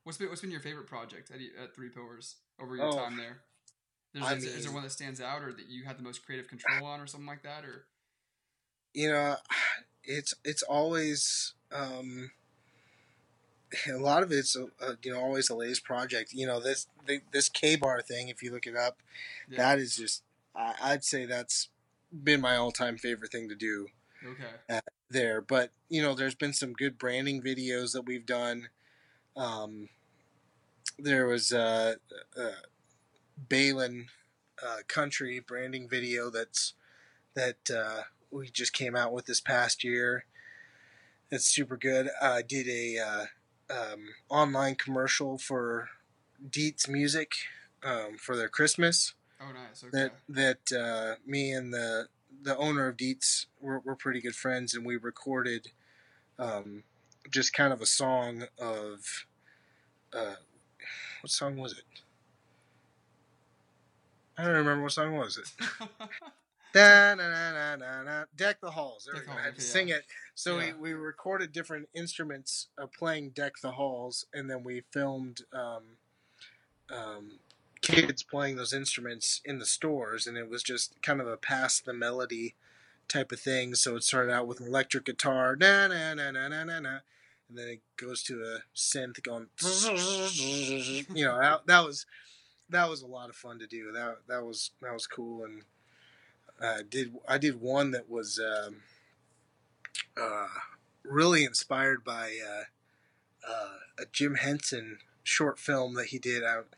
what's been what's been your favorite project at, at Three Pillars over your Oh, time there? There's, I is, is there one that stands out, or that you had the most creative control on, or something like that, or? You know, it's it's always um, a lot of it's uh, you know always the latest project. You know this the, this KA-BAR thing. If you look it up, Yeah. that is just I, I'd say that's been my all time favorite thing to do. Okay. there. But you know, there's been some good branding videos that we've done. Um, there was uh, uh, Balin uh, Country branding video that's that uh, we just came out with this past year. That's super good. I did a uh, um, online commercial for Dietz Music um, for their Christmas. Oh, nice. Okay. That that uh, me and the the owner of Dietz we're pretty good friends, and we recorded um, just kind of a song of uh, what song was it? I don't remember what song was it. Da, na, na, na, na, na, Deck the Halls. There Deck we go. I had to okay, sing it. So Yeah. we, we recorded different instruments uh, playing Deck the Halls, and then we filmed um, um, kids playing those instruments in the stores, and it was just kind of a pass the melody type of thing. So it started out with an electric guitar, na na na na na na na, and then it goes to a synth going, you know, that, that was that was a lot of fun to do. That that was that was cool, and uh, did I did one that was um, uh, really inspired by uh, uh, a Jim Henson short film that he did out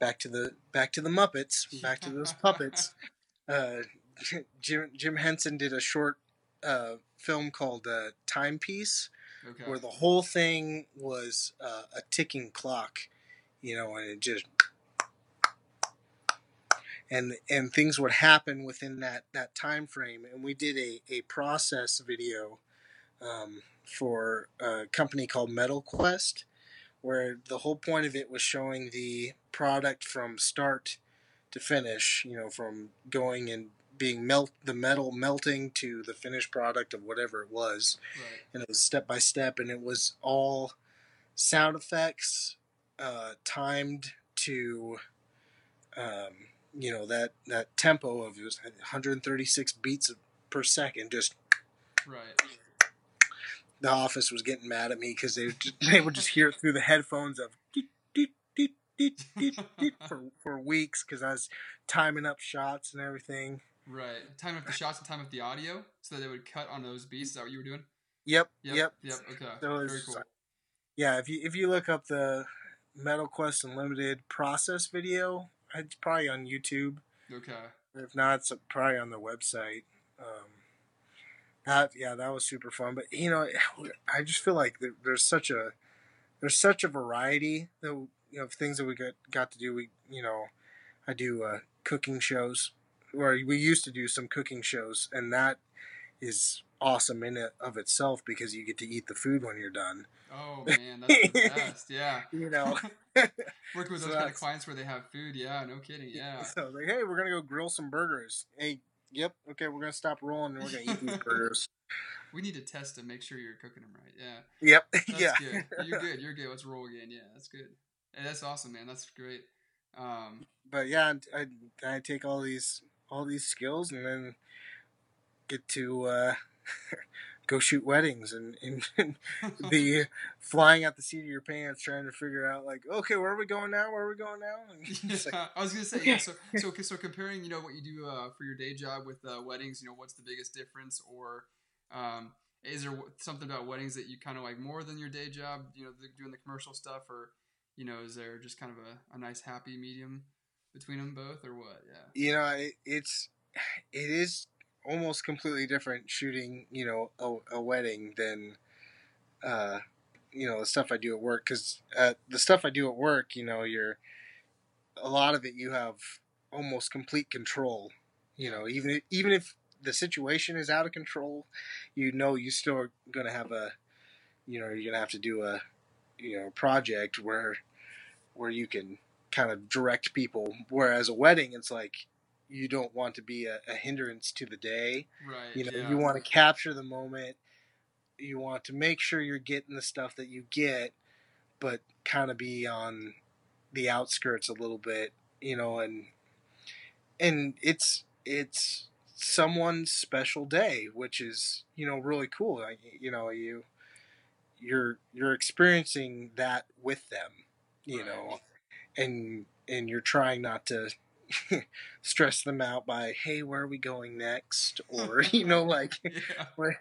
back to the back to the Muppets, back to those puppets. Uh, Jim Jim Henson did a short uh, film called uh, Timepiece, okay. where the whole thing was uh, a ticking clock, you know, and it just and and things would happen within that that time frame. And we did a a process video um, for a company called Metal Quest, where the whole point of it was showing the product from start to finish. You know, from going and being melt the metal melting to the finished product of whatever it was right. and it was step by step, and it was all sound effects uh, timed to, um, you know, that that tempo of it was 136 beats per second. Just Right. The office was getting mad at me because they would just, they would just hear it through the headphones of deet, deet, deet, for for weeks because I was timing up shots and everything. Right. Time up the shots and time up the audio so that they would cut on those beats. Is that what you were doing? Yep, Yep. yep. Yep. Okay. So Very cool. Yeah, if you if you look up the Metal Quest Unlimited process video, it's probably on YouTube. Okay. If not, it's probably on the website. Um, that yeah, that was super fun. But you know, I just feel like there, there's such a there's such a variety that you know, of things that we got got to do. We you know, I do uh, cooking shows, or we used to do some cooking shows, and that is awesome in it of itself because you get to eat the food when you're done. Oh man, that's the best. Yeah. You know. Working with So those kind of clients where they have food. Yeah. No kidding. Yeah. So like, hey, we're gonna go grill some burgers. Hey, yep, okay, we're gonna stop rolling and we're gonna eat these burgers. We need to test to make sure you're cooking them right. Yeah. Yep, That's yeah. good. You're good. You're good. Let's roll again. Yeah. That's good. Hey, that's awesome, man. That's great. Um, But yeah, I I take all these all these skills and then get to uh, go shoot weddings and, and be flying out the seat of your pants trying to figure out like, okay, where are we going now? Where are we going now? And it's like, I was gonna say yeah. So, so, so comparing, you know, what you do uh, for your day job with uh, weddings, you know, what's the biggest difference, or um, is there something about weddings that you kind of like more than your day job? You know, the, doing the commercial stuff, or you know, is there just kind of a, a nice happy medium between them both, or what? Yeah. you know, it, it's it is almost completely different shooting, you know, a, a wedding than uh, you know the stuff I do at work. Because uh, the stuff I do at work, you know, you're a lot of it you have almost complete control. You know, even even if the situation is out of control, you know you still are going to have a, you know, you're going to have to do a, you know, project where where you can kind of direct people. Whereas a wedding, it's like you don't want to be a, a hindrance to the day. Right. You know, yeah. you want to capture the moment. You want to make sure you're getting the stuff that you get, but kind of be on the outskirts a little bit, you know, and and it's it's someone's special day, which is you know really cool. You know, you you're you're experiencing that with them, you Right. know, and and you're trying not to stress them out by hey where are we going next? Or you know like yeah. where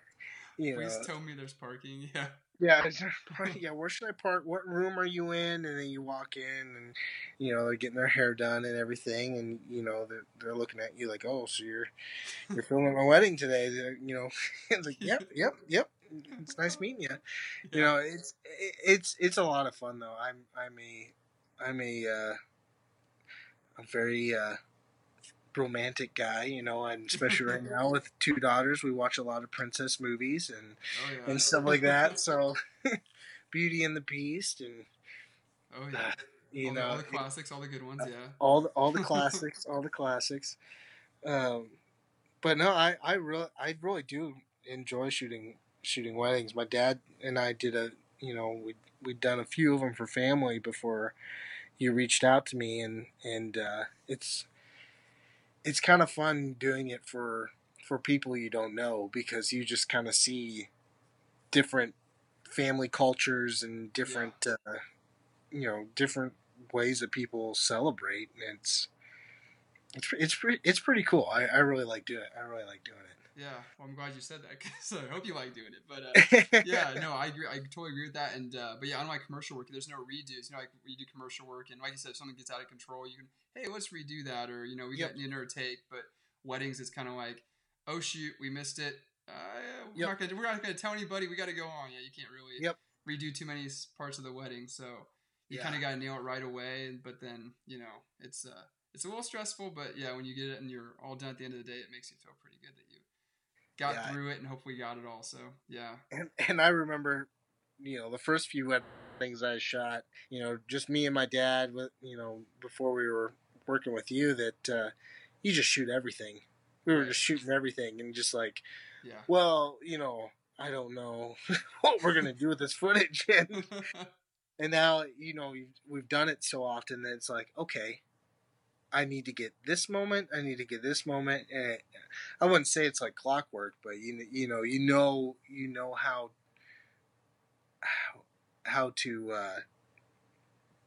you know. Please tell me there's parking. Yeah. yeah is there yeah where should i park? What room are you in? And then you walk in and you know they're getting their hair done and everything and you know they're, they're looking at you like oh so you're you're filming my wedding today. They're, you know it's like yep yep yep. It's nice meeting you you know it's it- it's it's a lot of fun though. I'm i'm a i'm a uh a very uh romantic guy, you know, and especially right now with two daughters, we watch a lot of princess movies and Oh yeah. and stuff like that. So, Beauty and the Beast, and oh yeah. you all, the, know, all the classics, all the good ones. Yeah. all the all the classics, all the classics. Um, but no, I I really I really do enjoy shooting shooting weddings. My dad and I did a you know we we'd done a few of them for family before you reached out to me, and and uh, it's it's kind of fun doing it for for people you don't know because you just kind of see different family cultures and different uh, you know different ways that people celebrate and it's it's it's pretty it's pretty cool. I, I really like doing it I really like doing Yeah. Well, I'm glad you said that because I hope you like doing it. But uh, yeah, no, I agree. I totally agree with that. And uh, but yeah, on my commercial work, there's no redos. You know, like we do commercial work, and like you said, if something gets out of control, you can, hey, let's redo that, or you know, we Yep. got another take. But weddings, it's kind of like, oh shoot, we missed it. Uh, we're Yep. not gonna we're not gonna tell anybody. We got to go on. Yeah, you can't really Yep. redo too many parts of the wedding, so you Yeah. kind of got to nail it right away. But then you know, it's uh, it's a little stressful. But yeah, when you get it and you're all done at the end of the day, it makes you feel pretty good that you got Yeah. through it and hopefully got it all. So yeah. and, and I remember, you know, the first few weddings I shot, you know, just me and my dad, with you know, before we were working with you, that uh, you just shoot everything. We were just shooting everything, and just like, Yeah. well, you know, I don't know what we're gonna do with this footage, and and now you know we've, we've done it so often that it's like, okay, I need to get this moment, I need to get this moment, and I wouldn't say it's like clockwork, but you you know you know you know how how, how to uh,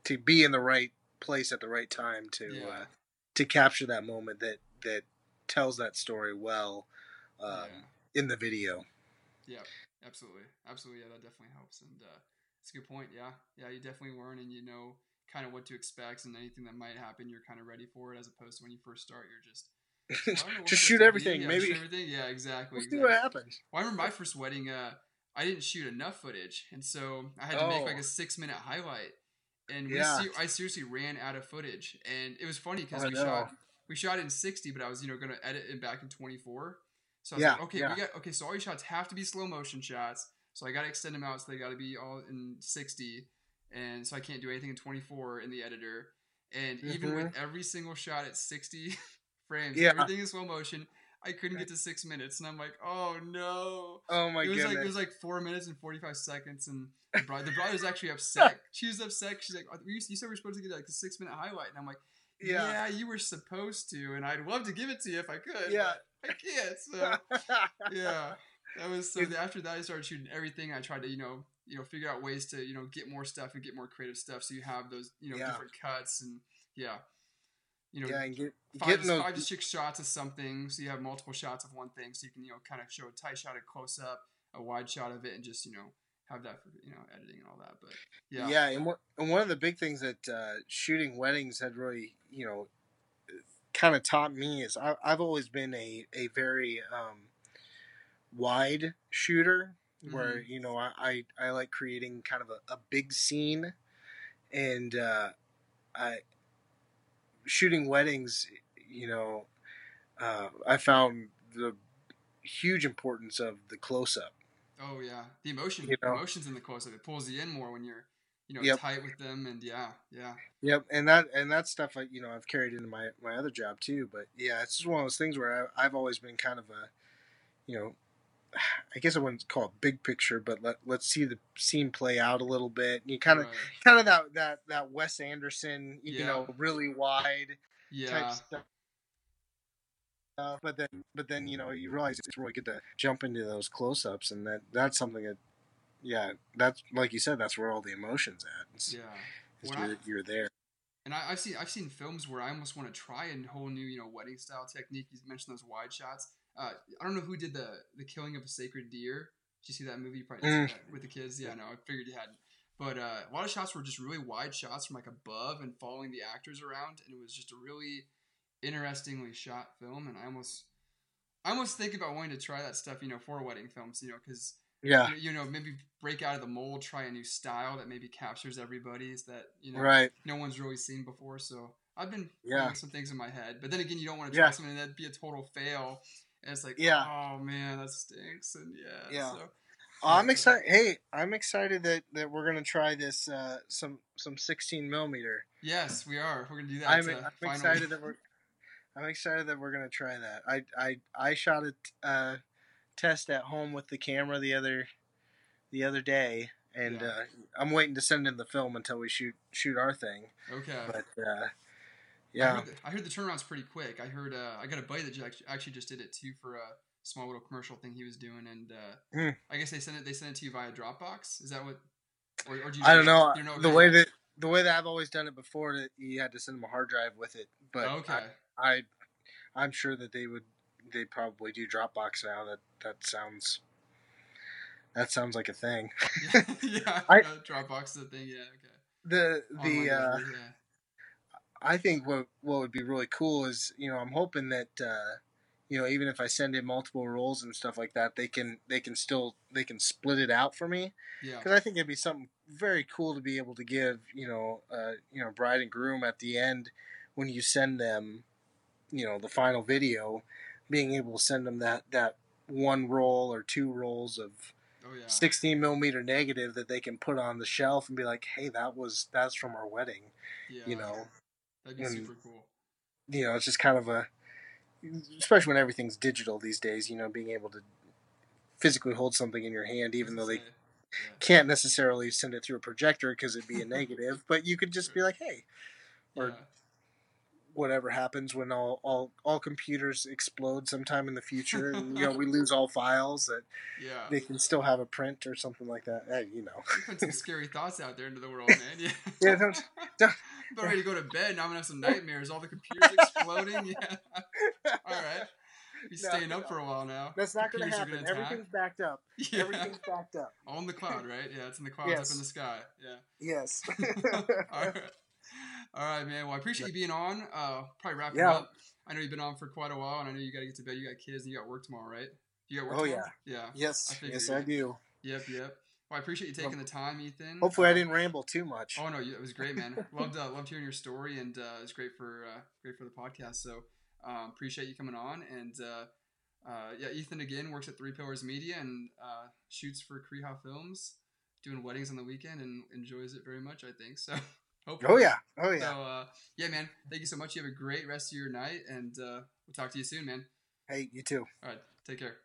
to be in the right place at the right time to yeah. uh, to capture that moment that that tells that story well um, in the video. yeah. Yeah. Absolutely. Absolutely. Yeah, that definitely helps. And uh, it's a good point. Yeah. Yeah. You definitely learn and you know kind of what to expect and anything that might happen, you're kind of ready for it as opposed to when you first start, you're just. "I don't know what's Just shoot everything. Yeah, Maybe shoot everything. Yeah, exactly. we'll see what happens. Well, I remember my first wedding. Uh, I didn't shoot enough footage, and so I had to make like Oh. a six-minute highlight. And we, Yeah. se- I seriously ran out of footage, and it was funny because we shot we shot in sixty, but I was you know gonna edit it back in twenty-four. So I was Yeah, like, okay, yeah. we got okay. So all these shots have to be slow motion shots. So I got to extend them out, so they got to be all in sixty, and so I can't do anything in twenty-four in the editor. And even with every single shot at sixty frames, Mm-hmm. Yeah. everything is slow motion, I couldn't get to six minutes, and I'm like, oh no. Oh my it was goodness! like it was like four minutes and forty five seconds, and the bride, the bride was actually upset. She was upset. She's like, "You you said we are supposed to get like a six minute highlight," and I'm like, yeah. "Yeah, you were supposed to, and I'd love to give it to you if I could. Yeah. I can't." So yeah, that was so. After that, I started shooting everything. I tried to you know you know figure out ways to you know get more stuff and get more creative stuff, so you have those you know Yeah. different cuts and yeah. You know, yeah, and get, five, getting to, those. five to six shots of something, so you have multiple shots of one thing, so you can you know kind of show a tight shot, a close up, a wide shot of it, and just you know have that for you know editing and all that. But yeah, Yeah, and, one, and one of the big things that uh, shooting weddings had really, you know, kind of taught me is I, I've always been a, a very um, wide shooter where, Mm-hmm. you know, I, I, I like creating kind of a, a big scene. And uh, I shooting weddings, you know, uh, I found the huge importance of the close up. oh yeah, the emotion, You know? emotions in the close up, it pulls you in more when you're you know Yep. tight with them, and yeah, yeah, Yep, and that and that stuff I you know I've carried into my my other job too. But yeah, it's just one of those things where I, I've always been kind of a, you know, I guess I wouldn't call it big picture, but let let's see the scene play out a little bit. You kind of right. kind of that that that Wes Anderson, you Yeah. know, really wide type yeah, stuff. Uh, but then, but then you know, you realize it's really good to jump into those close-ups, and that that's something that, yeah, that's like you said, that's where all the emotions at. It's, yeah. it's you're, you're there. And I, I've seen I've seen films where I almost want to try a whole new you know wedding style technique. You mentioned those wide shots. Uh, I don't know who did the the killing of a sacred deer. Did you see that movie? You probably that with the kids. Yeah, no, I figured you hadn't. But uh, a lot of shots were just really wide shots from like above and following the actors around, and it was just a really interestingly shot film. And I almost I almost think about wanting to try that stuff, you know, for wedding films, you know, because Yeah, you, you know maybe break out of the mold, try a new style that maybe captures everybody's that you know right. no one's really seen before. So I've been Yeah. some things in my head, but then again, you don't want to try Yeah. something that'd be a total fail. And it's like, Yeah. oh man, that stinks. And yeah, Yeah. So, I'm Yeah. excited. Hey, I'm excited that, that we're gonna try this uh, some some 16 millimeter. yes, we are. We're gonna do that. I'm, I'm excited that we're I'm excited that we're gonna try that. I I I shot a t- uh, test at home with the camera the other the other day, and Yeah. uh, I'm waiting to send in the film until we shoot shoot our thing. Okay. But uh, I yeah, heard, the, I heard the turnaround's pretty quick. I heard uh, I got a buddy that actually just did it too for a small little commercial thing he was doing, and uh, Hmm. I guess they sent it. They sent it to you via Dropbox. Is that what? Or, or do you I don't know you the way that the way that I've always done it before that you had to send them a hard drive with it. But okay. I, I I'm sure that they would they probably do Dropbox now. That that sounds that sounds like a thing. yeah, I- uh, Dropbox is a thing. Yeah. Okay. The Online the uh, library, yeah. I think what what would be really cool is you know I'm hoping that uh, you know even if I send in multiple rolls and stuff like that they can they can still they can split it out for me Yeah. because I think it'd be something very cool to be able to give you know uh, you know bride and groom at the end when you send them you know the final video being able to send them that that one roll or two rolls of Oh yeah. 16 millimeter negative that they can put on the shelf and be like hey that was that's from our wedding Yeah. you know That'd be and- super cool. you know, it's just kind of a, especially when everything's digital these days. You know, being able to physically hold something in your hand, even though they Say, can't necessarily send it through a projector because it'd be a negative. But you could just be like, hey, or- yeah. Whatever happens when all all all computers explode sometime in the future, and you know we lose all files that yeah. they can still have a print or something like that. Hey, you know, You put some scary thoughts out there into the world, man. Yeah. Yeah, don't- don't- I'm ready to go to bed. Now I'm gonna have some nightmares. All the computers exploding. Yeah. All right. Be No, staying up no. for a while now. that's not going to happen. gonna. Everything's backed up. Yeah. Everything's backed up. All in the cloud, right? Yeah, it's in the clouds Yes. up in the sky. Yeah. Yes. All right. All right, man. Well, I appreciate you being on. Uh, probably wrapping Yeah. up. I know you've been on for quite a while, and I know you got to get to bed. You got kids, and you got work tomorrow, right? You got work Oh, tomorrow? Yeah. I yes. figured, Yes, yeah. I do. Yep. Yep. Well, I appreciate you taking the time, Ethan. Hopefully, I Uh, didn't ramble too much. Oh no, it was great, man. loved uh, loved hearing your story, and uh, it's great for uh, great for the podcast. So um, appreciate you coming on, and uh, uh, yeah, Ethan again works at Three Pillars Media and uh, shoots for Kriha Films, doing weddings on the weekend, and enjoys it very much. I think so. Hopefully. Oh yeah. Oh yeah. So uh, yeah, man. Thank you so much. You have a great rest of your night, and uh, we'll talk to you soon, man. Hey, you too. All right, take care.